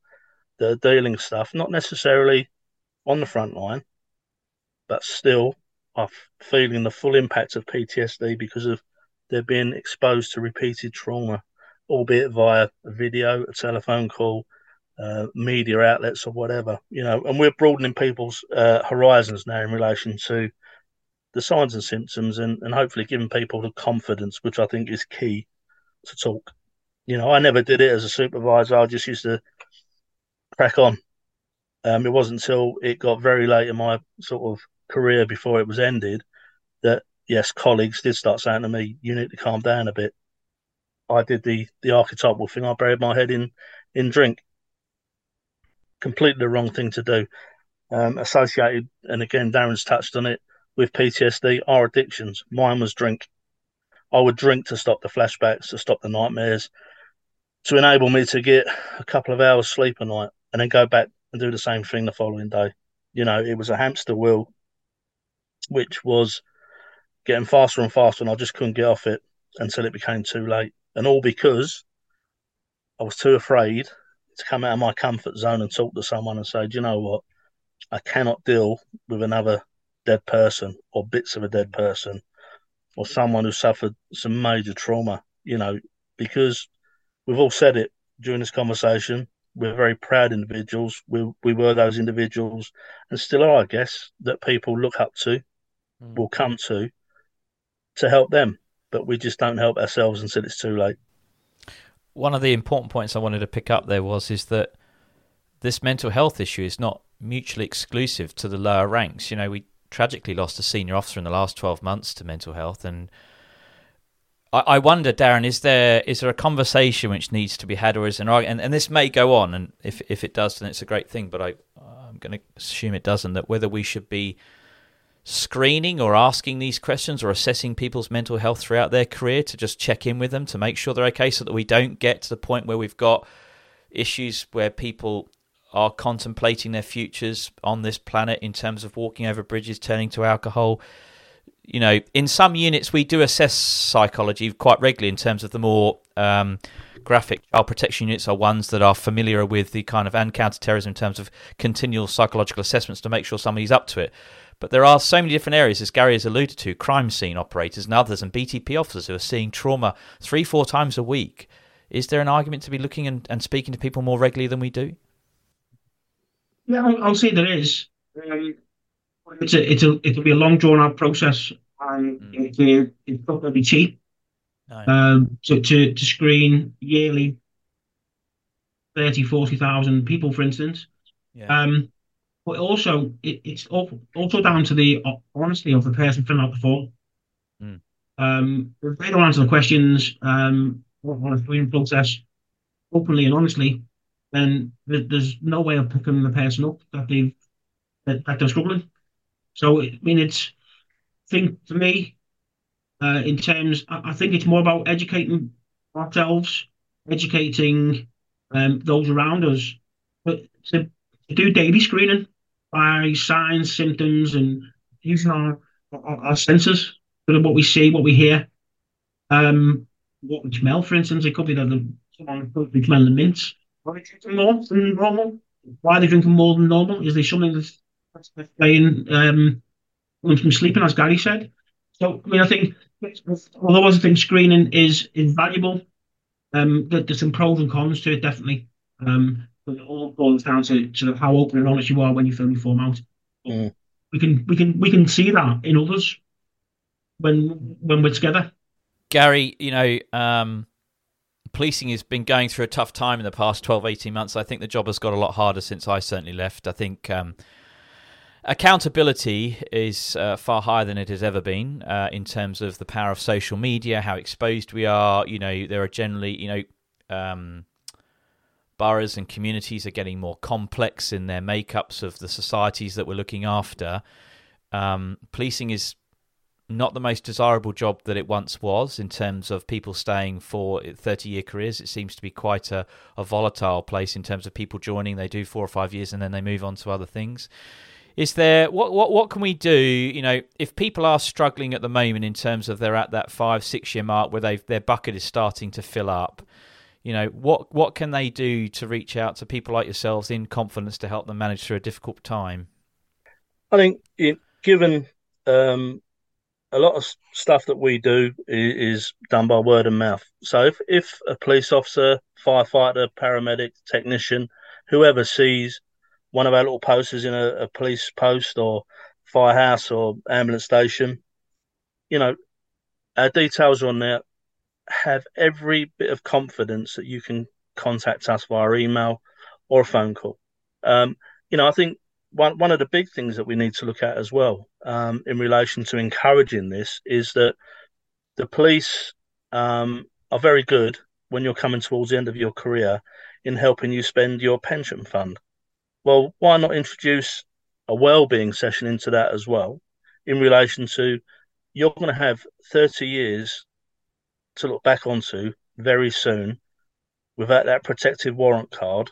that are dealing stuff, not necessarily on the front line, but still are feeling the full impact of PTSD because of they're being exposed to repeated trauma albeit via a video, a telephone call, uh, media outlets, or whatever. You know, and we're broadening people's uh, horizons now in relation to the signs and symptoms, and, and hopefully giving people the confidence, which I think is key to talk. You know, I never did it as a supervisor. I just used to crack on. Um, it wasn't until it got very late in my sort of career before it was ended that yes, colleagues did start saying to me, "You need to calm down a bit." I did the the archetypal thing. I buried my head in in drink. Completely the wrong thing to do. Um, associated, and again, Darren's touched on it with PTSD. Our addictions. Mine was drink. I would drink to stop the flashbacks, to stop the nightmares, to enable me to get a couple of hours sleep a night, and then go back and do the same thing the following day. You know, it was a hamster wheel, which was getting faster and faster, and I just couldn't get off it until it became too late and all because I was too afraid to come out of my comfort zone and talk to someone and say, Do you know what? I cannot deal with another dead person or bits of a dead person or someone who suffered some major trauma, you know, because we've all said it during this conversation. We're very proud individuals. We, we were those individuals and still are, I guess, that people look up to, mm. will come to, to help them but we just don't help ourselves until it's too late. One of the important points I wanted to pick up there was is that this mental health issue is not mutually exclusive to the lower ranks. You know, we tragically lost a senior officer in the last 12 months to mental health and I, I wonder, Darren, is there is there a conversation which needs to be had, or is there an and, and this may go on, and if if it does, then it's a great thing. But I I'm going to assume it doesn't. That whether we should be screening or asking these questions or assessing people's mental health throughout their career to just check in with them to make sure they're okay so that we don't get to the point where we've got issues where people are contemplating their futures on this planet in terms of walking over bridges, turning to alcohol. You know, in some units, we do assess psychology quite regularly in terms of the more um, graphic. Child protection units are ones that are familiar with the kind of and counter-terrorism in terms of continual psychological assessments to make sure somebody's up to it. But there are so many different areas, as Gary has alluded to, crime scene operators and others, and BTP officers who are seeing trauma three, four times a week. Is there an argument to be looking and, and speaking to people more regularly than we do? Yeah, I'll, I'll say there is. Um, it's a, it's a, it'll be a long drawn out process, and mm. it, it's not going to be cheap. No. Um, to, to, to screen yearly 30, 40,000 people, for instance. Yeah. Um, but also, it, it's also down to the honesty of the person filling out the form. Mm. Um, if they don't answer the questions um, on a screening process openly and honestly, then there's no way of picking the person up that they've that, that they're struggling. So I mean, it's I think for me, uh, in terms, I, I, think it's more about educating ourselves, educating um, those around us, but to, to do daily screening by signs, symptoms, and using our our, our senses, sort of what we see, what we hear, um, what we smell. For instance, it could be that the, someone could be smelling mints. Are they drinking more than normal? Why are they drinking more than normal? Is there something that's, playing um, from sleeping, as Gary said? So, I mean, I think although I think screening is invaluable, um, there's some pros and cons to it, definitely. Um, but it all boils down to sort of how open and honest you are when you fill your form out. Mm. We can we can we can see that in others when when we're together. Gary, you know, um, policing has been going through a tough time in the past 12, 18 months. I think the job has got a lot harder since I certainly left. I think um, accountability is uh, far higher than it has ever been uh, in terms of the power of social media, how exposed we are. You know, there are generally, you know, um, boroughs and communities are getting more complex in their makeups of the societies that we're looking after. Um, policing is not the most desirable job that it once was in terms of people staying for 30 year careers. It seems to be quite a, a, volatile place in terms of people joining. They do four or five years and then they move on to other things. Is there what what what can we do? You know, if people are struggling at the moment in terms of they're at that five six year mark where they their bucket is starting to fill up. You know, what what can they do to reach out to people like yourselves in confidence to help them manage through a difficult time? I think, given um, a lot of stuff that we do is, done by word of mouth. So if, if a police officer, firefighter, paramedic, technician, whoever sees one of our little posters in a, a police post or firehouse or ambulance station, you know, our details are on there. Have every bit of confidence that you can contact us via email or a phone call. Um, you know, I think one one of the big things that we need to look at as well um, in relation to encouraging this is that the police um, are very good when you're coming towards the end of your career in helping you spend your pension fund. Well, why not introduce a well-being session into that as well, in relation to you're going to have 30 years to look back onto very soon without that protective warrant card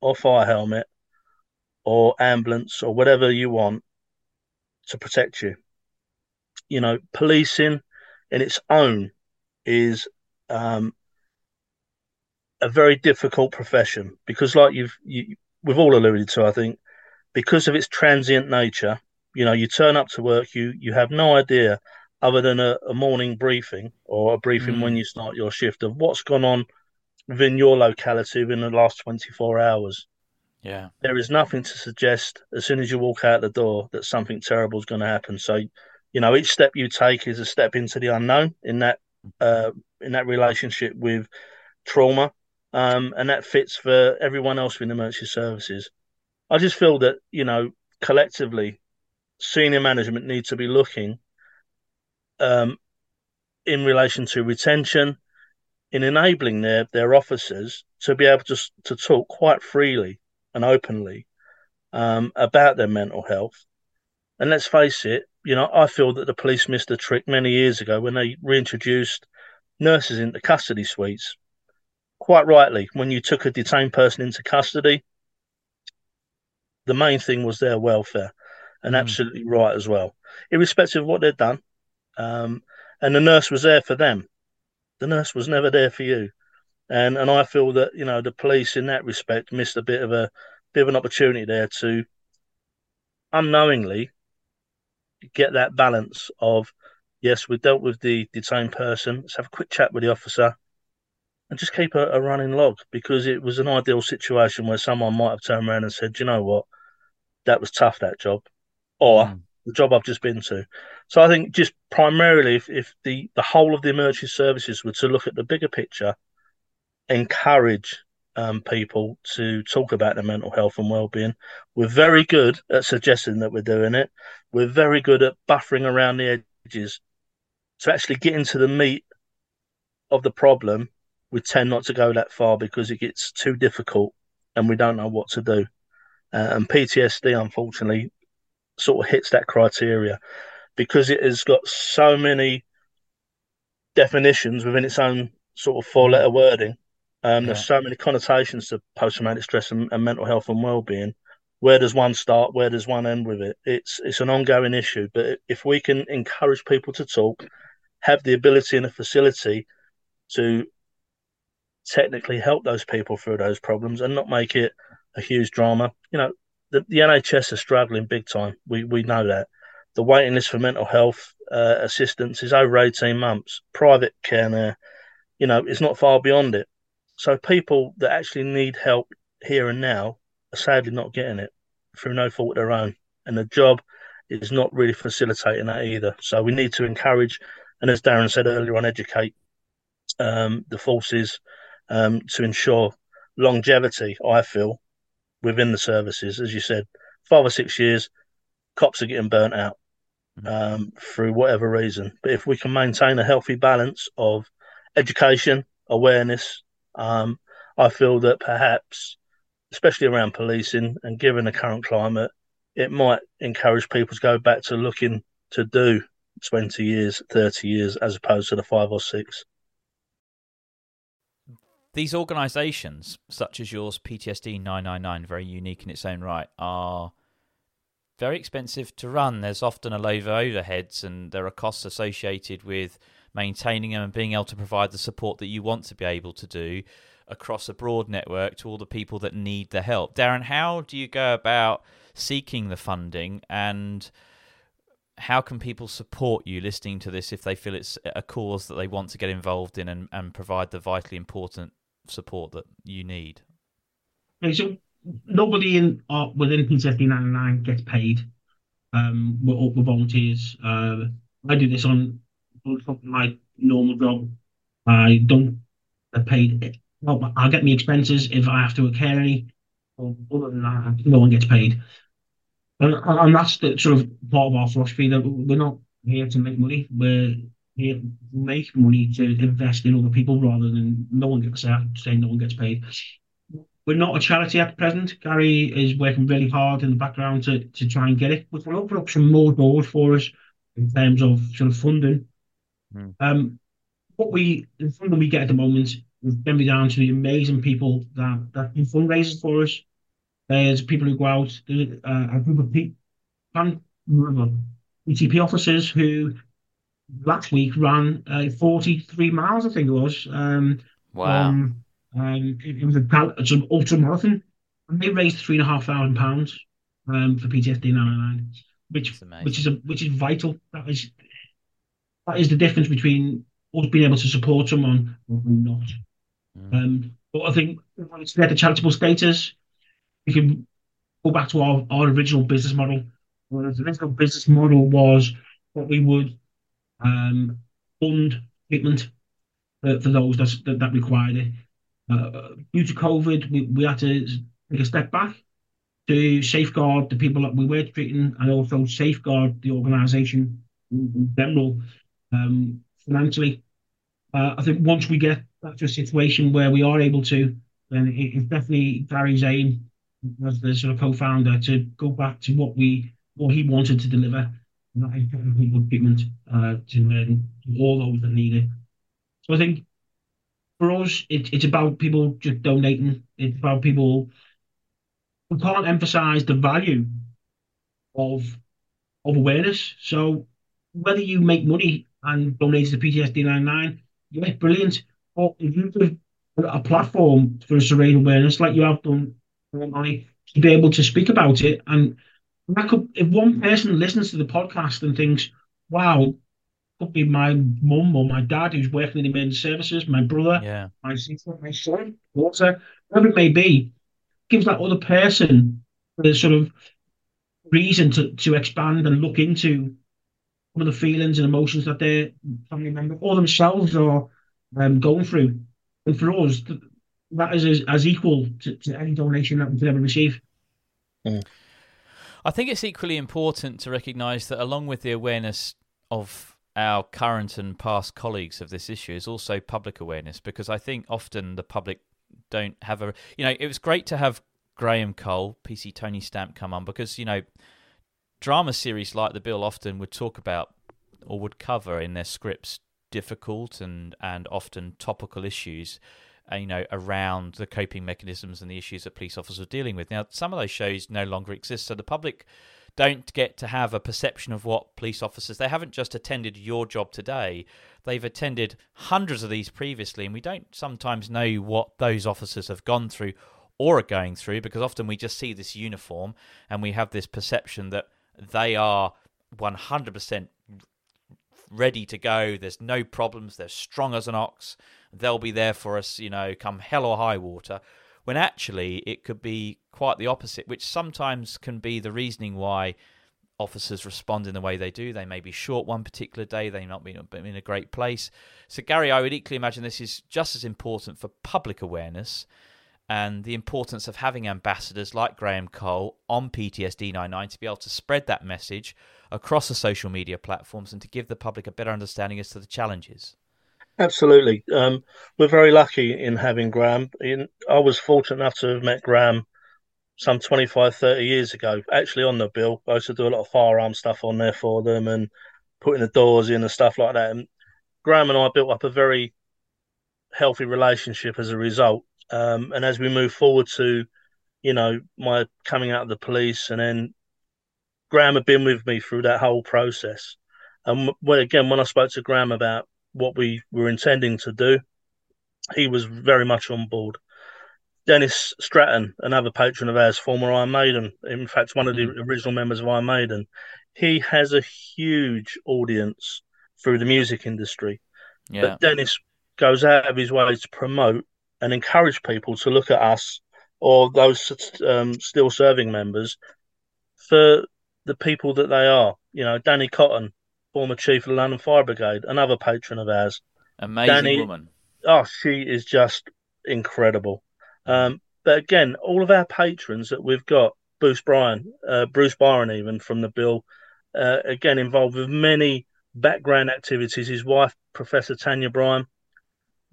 or fire helmet or ambulance or whatever you want to protect you. You know, policing in its own is um, a very difficult profession because, like you've you, we've all alluded to, I think, because of its transient nature. You know, you turn up to work, you you have no idea other than a, a morning briefing or a briefing mm. when you start your shift of what's gone on within your locality within the last 24 hours. Yeah. There is nothing to suggest as soon as you walk out the door that something terrible is going to happen. So, you know, each step you take is a step into the unknown in that uh, in that relationship with trauma, um, and that fits for everyone else in emergency services. I just feel that you know collectively, senior management needs to be looking um, in relation to retention, in enabling their their officers to be able to to talk quite freely and openly um, about their mental health. And let's face it, you know, I feel that the police missed a trick many years ago when they reintroduced nurses into custody suites. Quite rightly, when you took a detained person into custody, the main thing was their welfare, and mm. absolutely right as well, irrespective of what they'd done. Um, and the nurse was there for them. the nurse was never there for you. And and I feel that you know the police in that respect missed a bit of a bit of an opportunity there to unknowingly get that balance of yes, we dealt with the detained person. Let's have a quick chat with the officer and just keep a, a, running log because it was an ideal situation where someone might have turned around and said, you know what, that was tough, that job, or mm. the job I've just been to. So I think just primarily, if, if the, the whole of the emergency services were to look at the bigger picture, encourage um, people to talk about their mental health and well-being. We're very good at suggesting that we're doing it. We're very good at buffering around the edges. To actually get into the meat of the problem, we tend not to go that far because it gets too difficult and we don't know what to do. Uh, and PTSD, unfortunately, sort of hits that criteria because it has got so many definitions within its own sort of four letter wording um, yeah. There's so many connotations to post traumatic stress and, and mental health and well being. Where does one start? Where does one end with it? It's it's an ongoing issue. But if we can encourage people to talk, have the ability and the facility to technically help those people through those problems and not make it a huge drama. You know, the, the NHS are struggling big time. We we know that. The waiting list for mental health uh, assistance is over 18 months. Private care now, you know, is not far beyond it. So people that actually need help here and now are sadly not getting it through no fault of their own. And the job is not really facilitating that either. So we need to encourage, and as Darren said earlier on, educate um, the forces um, to ensure longevity, I feel, within the services. As you said, five or six years, cops are getting burnt out mm-hmm. um, through whatever reason. But if we can maintain a healthy balance of education, awareness, um, I feel that perhaps, especially around policing and given the current climate, it might encourage people to go back to looking to do 20 years, 30 years, as opposed to the five or six. These organisations, such as yours, PTSD 999, very unique in its own right, are very expensive to run. There's often a of overheads, and there are costs associated with maintaining them and being able to provide the support that you want to be able to do across a broad network to all the people that need the help. Darren, how do you go about seeking the funding and how can people support you listening to this if they feel it's a cause that they want to get involved in and, and provide the vitally important support that you need? So nobody in uh, within PTSD 99 gets paid. Um, we're, we're volunteers. Uh, I do this on my normal job. I don't get paid. Well, I'll get my expenses if I have to care any. Other than that, no one gets paid. And, and that's the sort of part of our philosophy that we're not here to make money. We're here to make money to invest in other people rather than no one gets saying no one gets paid. We're not a charity at present. Gary is working really hard in the background to, to try and get it, which will open up some more doors for us in terms of sort of funding. Mm. Um, what we the funding we get at the moment is going to be down to the amazing people that that do fundraisers for us. There's people who go out, uh, a group of people, BTP officers who last week ran uh, 43 miles, I think it was. Um, wow. Um, um, it, was a of ultra marathon, and they raised three and a half thousand pounds um, for PTSD 99, which which is a which is vital. That is that is the difference between us being able to support someone and not. Mm. Um, but I think once they had the charitable status, we can go back to our, our original business model. Well, the original business model was that we would um, fund treatment for, for those that, that required it. Uh, due to COVID, we, we had to take a step back to safeguard the people that we were treating and also safeguard the organisation in general um, financially. Uh, I think once we get back to a situation where we are able to, then it, it's definitely Gary's aim as the sort of co-founder to go back to what we what he wanted to deliver, and that is people treatment uh, to, to all those that need it. So I think for us, it, it's about people just donating. It's about people. We can't emphasize the value of of awareness. So whether you make money and donate to PTSD 99 yeah, brilliant. But if you give a platform for surreal awareness like you have done, Ronnie, to be able to speak about it, and that could, if one person listens to the podcast and thinks, "Wow, could be my mum or my dad who's working in the emergency services, my brother, yeah. my sister, my son, daughter, whatever it may be, gives that other person the sort of reason to, to expand and look into some of the feelings and emotions that their family member or themselves are um, going through. And for us, that is as, as equal to, to, any donation that we could ever receive. Mm. I think it's equally important to recognise that along with the awareness of our current and past colleagues of this issue is also public awareness because I think often the public don't have a you know it was great to have Graham Cole, PC Tony Stamp come on because you know drama series like The Bill often would talk about or would cover in their scripts difficult and and often topical issues uh, you know around the coping mechanisms and the issues that police officers are dealing with. Now some of those shows no longer exist so the public don't get to have a perception of what police officers they haven't just attended your job today. They've attended hundreds of these previously and we don't sometimes know what those officers have gone through or are going through because often we just see this uniform and we have this perception that they are 100% ready to go. There's no problems. They're strong as an ox. They'll be there for us, you know, come hell or high water. When actually it could be quite the opposite, which sometimes can be the reasoning why officers respond in the way they do. They may be short one particular day, they may not be in a great place. So, Gary, I would equally imagine this is just as important for public awareness and the importance of having ambassadors like Graham Cole on PTSD 99 to be able to spread that message across the social media platforms and to give the public a better understanding as to the challenges. Absolutely. Um, we're very lucky in having Graham. In, I was fortunate enough to have met Graham some 25, 30 years ago, actually on the bill. I used to do a lot of firearm stuff on there for them and putting the doors in and stuff like that. And Graham and I built up a very healthy relationship as a result. Um, and as we move forward to, you know, my coming out of the police, and then Graham had been with me through that whole process. And when, again, when I spoke to Graham about what we were intending to do, he was very much on board. Dennis Stratton, another patron of ours, former Iron Maiden, in fact, one of the mm. original members of Iron Maiden, he has a huge audience through the music industry. Yeah. But Dennis goes out of his way to promote and encourage people to look at us or those um, still serving members for the people that they are. You know, Dany Cotton, former chief of the London Fire Brigade, another patron of ours. Amazing Dany, woman. Oh, she is just incredible. Um, but again, all of our patrons that we've got, Bruce Bryan, uh, Bruce Byron, even from the bill, uh, again involved with many background activities. His wife, Professor Tanya Byron,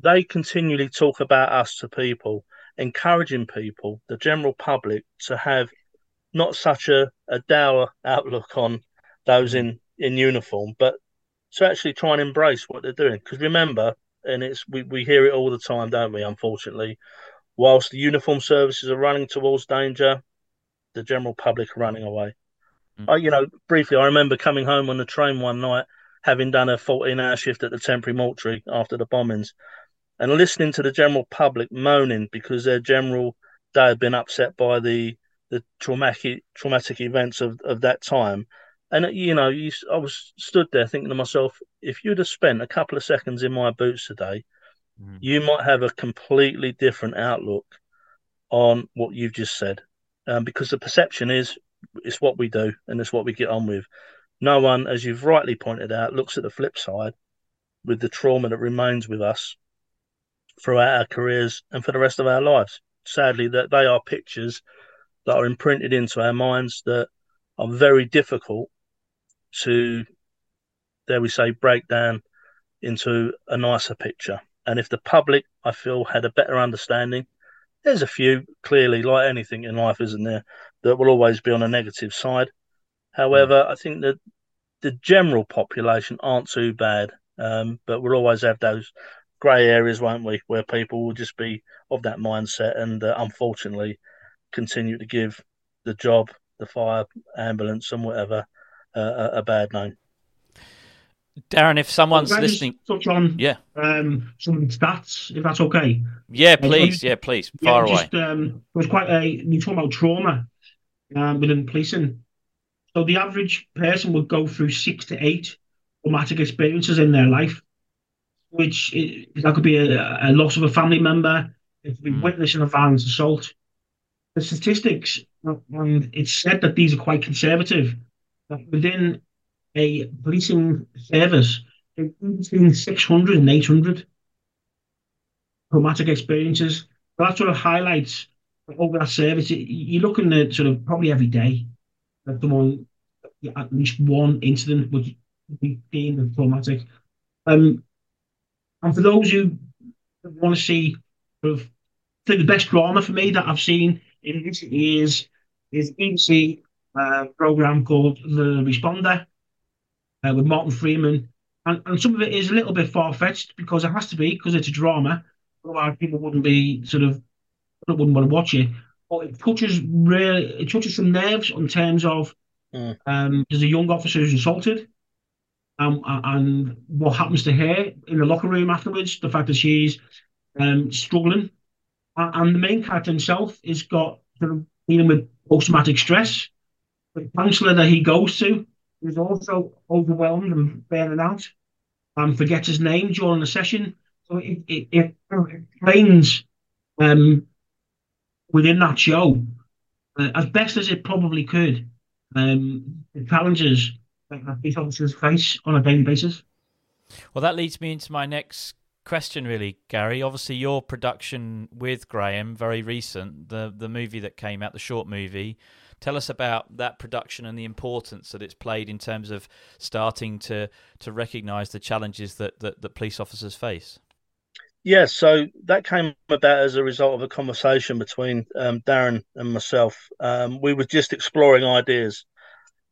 they continually talk about us to people, encouraging people, the general public, to have not such a, a dour outlook on those in, in uniform, but to actually try and embrace what they're doing. Because remember, and it's we, we hear it all the time, don't we? Unfortunately, whilst the uniform services are running towards danger, the general public are running away. Mm. I, you know, briefly, I remember coming home on the train one night, having done a 14 hour shift at the temporary mortuary after the bombings, and listening to the general public moaning because their general they had been upset by the the traumatic traumatic events of, of that time. And you know, you, I was stood there thinking to myself, if you'd have spent a couple of seconds in my boots today, mm. you might have a completely different outlook on what you've just said, um, because the perception is it's what we do and it's what we get on with. No one, as you've rightly pointed out, looks at the flip side with the trauma that remains with us throughout our careers and for the rest of our lives. Sadly, that they are pictures that are imprinted into our minds that are very difficult to, dare we say, break down into a nicer picture. And if the public, I feel, had a better understanding, there's a few clearly, like anything in life, isn't there, that will always be on a negative side. However, I think that the general population aren't too bad, um, but we'll always have those grey areas, won't we, where people will just be of that mindset and uh, unfortunately continue to give the job, the fire, ambulance, and whatever uh, a, a bad name. Darren, if someone's listening, touch on yeah, um, some stats, if that's okay. Yeah, please, yeah, please, far yeah, away. Just, um, it was quite a. You talk about trauma um, within policing. So the average person would go through six to eight traumatic experiences in their life, which that could be a, a, loss of a family member, it could be mm. witnessing a violent assault. The statistics, and it's said that these are quite conservative. That within a policing service, between 600 and 800 traumatic experiences. So that sort of highlights over that service. You're looking at sort of probably every day that someone, at least one incident would be deemed traumatic. Um, and for those who want to see sort of, I think the best drama for me that I've seen in recent years is BBC uh, program called The Responder uh, with Martin Freeman. And, and some of it is a little bit far fetched because it has to be because it's a drama. Otherwise, people wouldn't be sort of wouldn't want to watch it. But it touches really, it touches some nerves in terms of mm. um, there's a young officer who's assaulted, um, and what happens to her in the locker room afterwards. The fact that she's um, struggling, and the main character himself is got sort of dealing with post traumatic stress. The counsellor that he goes to is also overwhelmed and burning out and forgets his name during the session. So it, it, it explains um, within that show, uh, as best as it probably could, um, the challenges that these officers face on a daily basis. Well, that leads me into my next question, really, Gary. Obviously, your production with Graham, very recent, the the movie that came out, the short movie. Tell us about that production and the importance that it's played in terms of starting to to recognise the challenges that, that that police officers face. Yeah, so that came about as a result of a conversation between um, Darren and myself. Um, we were just exploring ideas,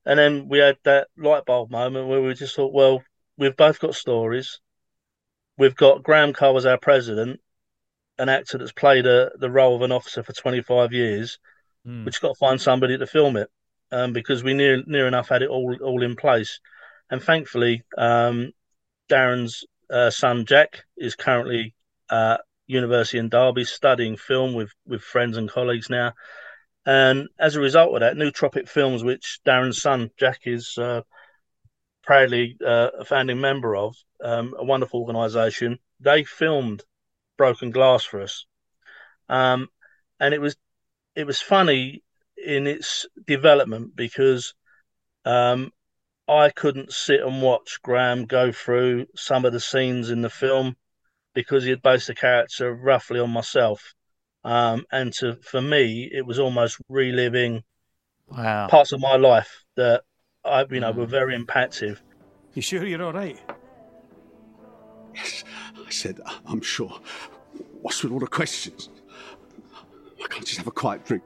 and then we had that light bulb moment where we just thought, well, we've both got stories. We've got Graham Cole as our president, an actor that's played a, the role of an officer for 25 years. Mm. We just got to find somebody to film it um, because we near near enough had it all all in place, and thankfully, um, Darren's uh, son Jack is currently uh, University in Derby studying film with with friends and colleagues now, and as a result of that, Nootropic Films, which Darren's son Jack is uh, proudly uh, a founding member of, um, a wonderful organisation, they filmed Broken Glass for us, um, and it was it was funny in its development because um, I couldn't sit and watch Graham go through some of the scenes in the film because he had based the character roughly on myself. Um, and to for me, it was almost reliving wow. parts of my life that I, you know, mm. were very impactful. You sure you're all right? Yes, I said I'm sure. What's with all the questions? I can't just have a quiet drink.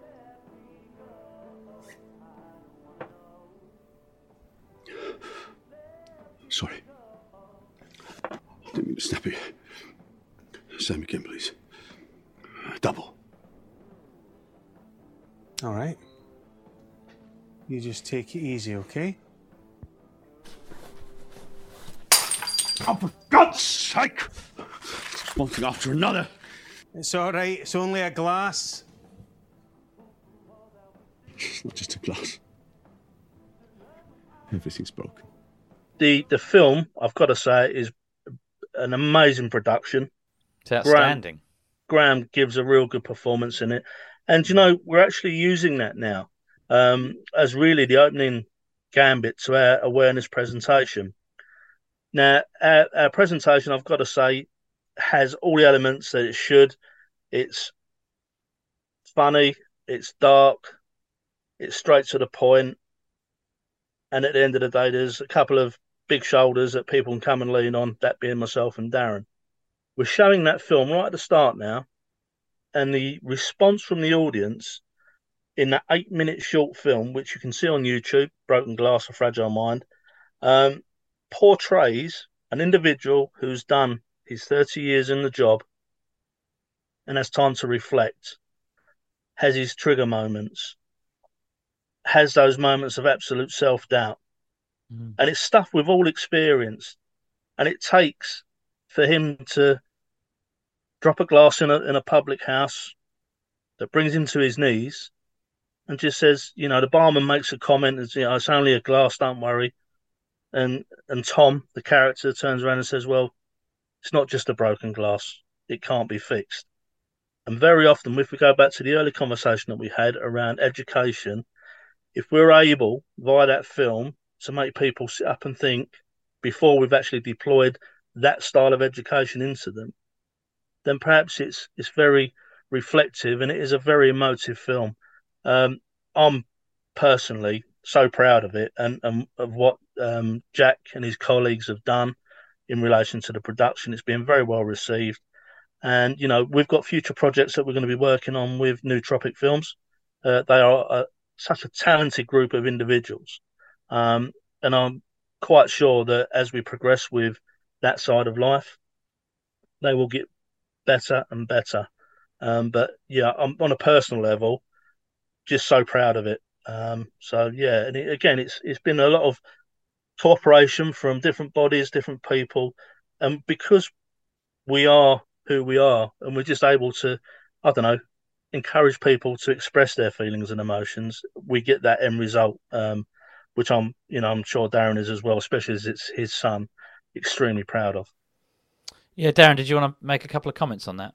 Sorry. I didn't mean to snap you. Same again, please. Double. All right. You just take it easy, okay? Oh, for God's sake! One thing after another. It's all right. It's only a glass. It's not just a glass. Everything's broken. The the film, I've got to say, is an amazing production. It's outstanding. Graham, gives a real good performance in it, and you know we're actually using that now um, as really the opening gambit to our awareness presentation. Now, our, our presentation, I've got to say, has all the elements that it should. It's funny, it's dark, it's straight to the point, and at the end of the day, there's a couple of big shoulders that people can come and lean on. That being myself and Darren. We're showing that film right at the start now, and the response from the audience in that eight-minute short film, which you can see on YouTube, "Broken Glass: A Fragile Mind," um, portrays an individual who's done his 30 years in the job and has time to reflect, has his trigger moments, has those moments of absolute self doubt. Mm. And it's stuff we've all experienced. and it takes for him to drop a glass in a in a public house that brings him to his knees and just says, you know, the barman makes a comment, it's, you know, it's only a glass, don't worry. And and Tom, the character, turns around and says, well, it's not just a broken glass; it can't be fixed. And very often, if we go back to the early conversation that we had around education, if we're able via that film to make people sit up and think before we've actually deployed that style of education into them, then perhaps it's it's very reflective and it is a very emotive film. Um, I'm personally so proud of it and, and of what um, Jack and his colleagues have done in relation to the production. It's been very well received. And, you know, we've got future projects that we're going to be working on with Nootropic Films. Uh, they are a, such a talented group of individuals. Um, and I'm quite sure that as we progress with that side of life, they will get better and better. Um, but yeah, I'm, on a personal level, just so proud of it. Um, so yeah, and it, again, it's it's been a lot of cooperation from different bodies, different people, and because we are who we are, and we're just able to, I don't know, encourage people to express their feelings and emotions, we get that end result, um, which I'm, you know, I'm sure Darren is as well, especially as it's his son, extremely proud of. Yeah, Darren, did you want to make a couple of comments on that?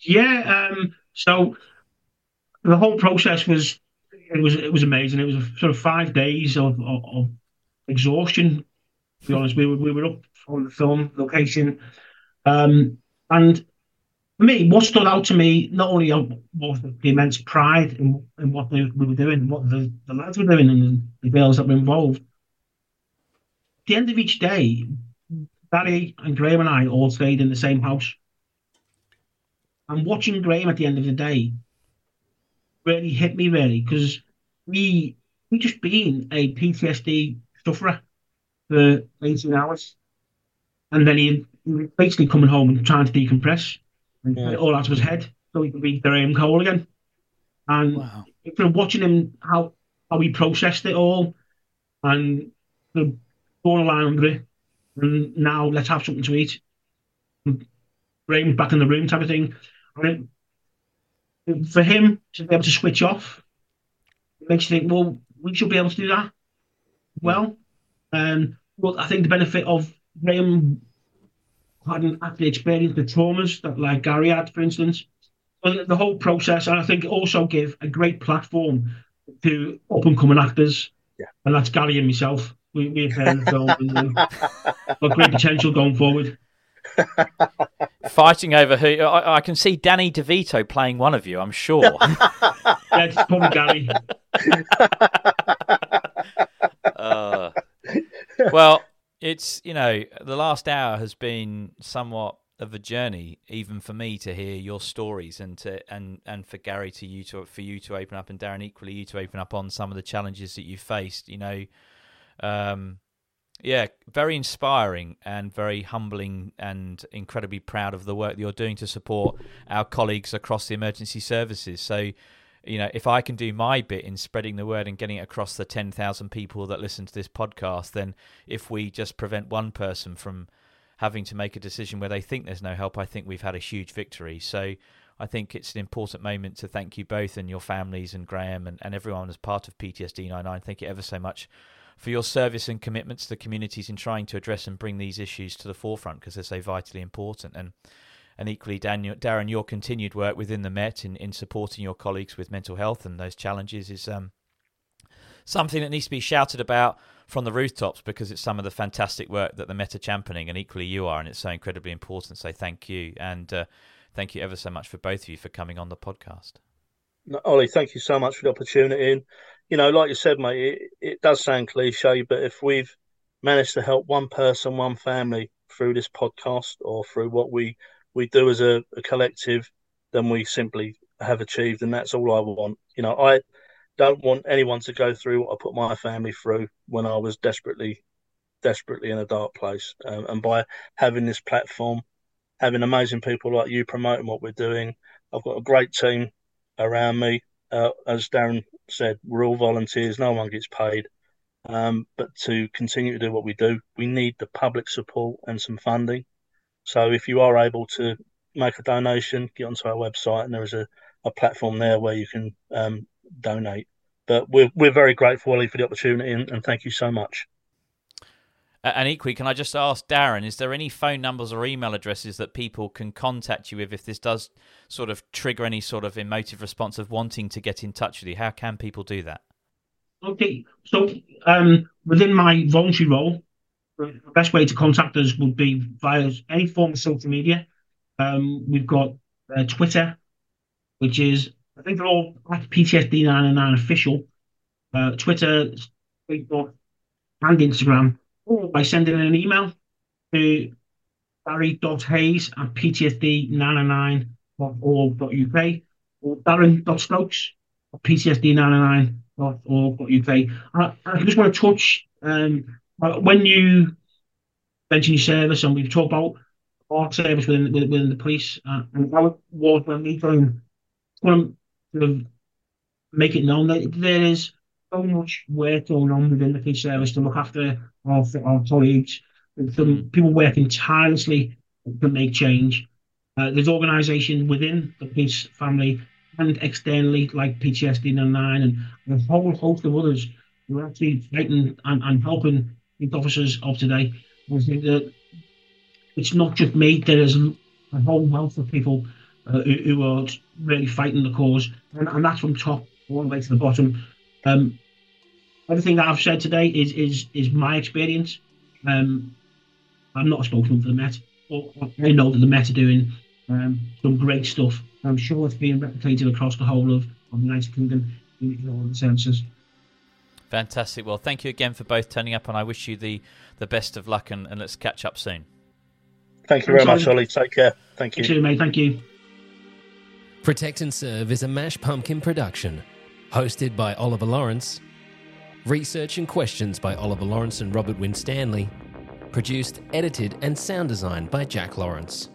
Yeah, um, so the whole process was it was it was amazing. It was a, sort of five days of, of, of exhaustion. To be honest, we were we were up on the film location, um, and for me, what stood out to me not only was the immense pride in, in what they, we were doing, what the, the lads were doing, and the girls that were involved. At the end of each day, Barry and Graham and I all stayed in the same house. And watching Graham at the end of the day really hit me really because we we just been a PTSD sufferer for 18 hours, and then he he was basically coming home and trying to decompress and yeah. it all out of his head so he could be Graham Cole again. And wow. from watching him how how he processed it all and the going line under it, and now let's have something to eat. Graham's back in the room type of thing. And for him to be able to switch off, it makes you think, well, we should be able to do that. Well, um, well, I think the benefit of Graham hadn't actually experienced the traumas that like Gary had, for instance. the whole process, and I think it also give a great platform to up and coming actors. Yeah. And that's Gary and myself. We, the got great potential going forward. Fighting over who I, I, can see Danny DeVito playing one of you. I'm sure. yeah, it's probably Gary. Uh, well, it's you know the last hour has been somewhat of a journey, even for me to hear your stories and to and and for Gary to you to for you to open up and Darren equally you to open up on some of the challenges that you faced. You know, um, yeah, very inspiring and very humbling and incredibly proud of the work that you're doing to support our colleagues across the emergency services. So, you know, if I can do my bit in spreading the word and getting it across the 10,000 people that listen to this podcast, then if we just prevent one person from having to make a decision where they think there's no help, I think we've had a huge victory. So, I think it's an important moment to thank you both and your families and Graham and, and everyone as part of PTSD 99. Thank you ever so much for your service and commitment to the communities in trying to address and bring these issues to the forefront because they're so vitally important. And and equally, Daniel, Darren, your continued work within the Met in, in supporting your colleagues with mental health and those challenges is um, something that needs to be shouted about from the rooftops because it's some of the fantastic work that the Met are championing, and equally you are, and it's so incredibly important. So thank you, and uh, thank you ever so much for both of you for coming on the podcast. Ollie, thank you so much for the opportunity. You know, like you said, mate, it, it does sound cliche, but if we've managed to help one person, one family through this podcast or through what we we do as a, a collective, then we simply have achieved, and that's all I want. You know, I don't want anyone to go through what I put my family through when I was desperately, desperately in a dark place. Um, and by having this platform, having amazing people like you promoting what we're doing, I've got a great team around me. Uh, as Darren said, we're all volunteers. No one gets paid. Um, but to continue to do what we do, we need the public support and some funding. So if you are able to make a donation, get onto our website, and there is a, a platform there where you can um, donate. But we're we're very grateful, Ollie, for the opportunity, and, and thank you so much. And equally, can I just ask Darren, is there any phone numbers or email addresses that people can contact you with if this does sort of trigger any sort of emotive response of wanting to get in touch with you? How can people do that? Okay, so um, within my voluntary role, the best way to contact us would be via any form of social media. Um, we've got uh, Twitter, which is I think they're all at PTSD999 official. Uh, Twitter, Facebook, and Instagram, by sending an email to barry.hayes at ptsd999.org.uk or darren.stokes at ptsd999.org.uk. I, I just want to touch um, when you mention your service, and we've talked about our service within within, within the police, uh, and how it was when we joined. I want to make it known that there is so much work going on within the police service to look after our, our colleagues. Some people working tirelessly to make change. Uh, there's organisations within the police family and externally, like PTSD 9 and a whole host of others who are actually fighting and, and helping the officers of today. I think that it's not just me, there is a whole wealth of people uh, who, who, are really fighting the cause, and, and, that's from top all the way to the bottom. Um, everything that I've said today is is is my experience. Um, I'm not a spokesman for the Met, but I know that the Met are doing um, some great stuff. I'm sure it's being replicated across the whole of, of the United Kingdom in, in all the senses. Fantastic. Well, thank you again for both turning up, and I wish you the, the best of luck, and, and let's catch up soon. Thank you very much, Ollie. Take care. Thank you. you mate. Thank you. Protect and Serve is a Mash Pumpkin production, hosted by Oliver Lawrence, research and questions by Oliver Lawrence and Robert Winstanley, produced, edited, and sound designed by Jack Lawrence.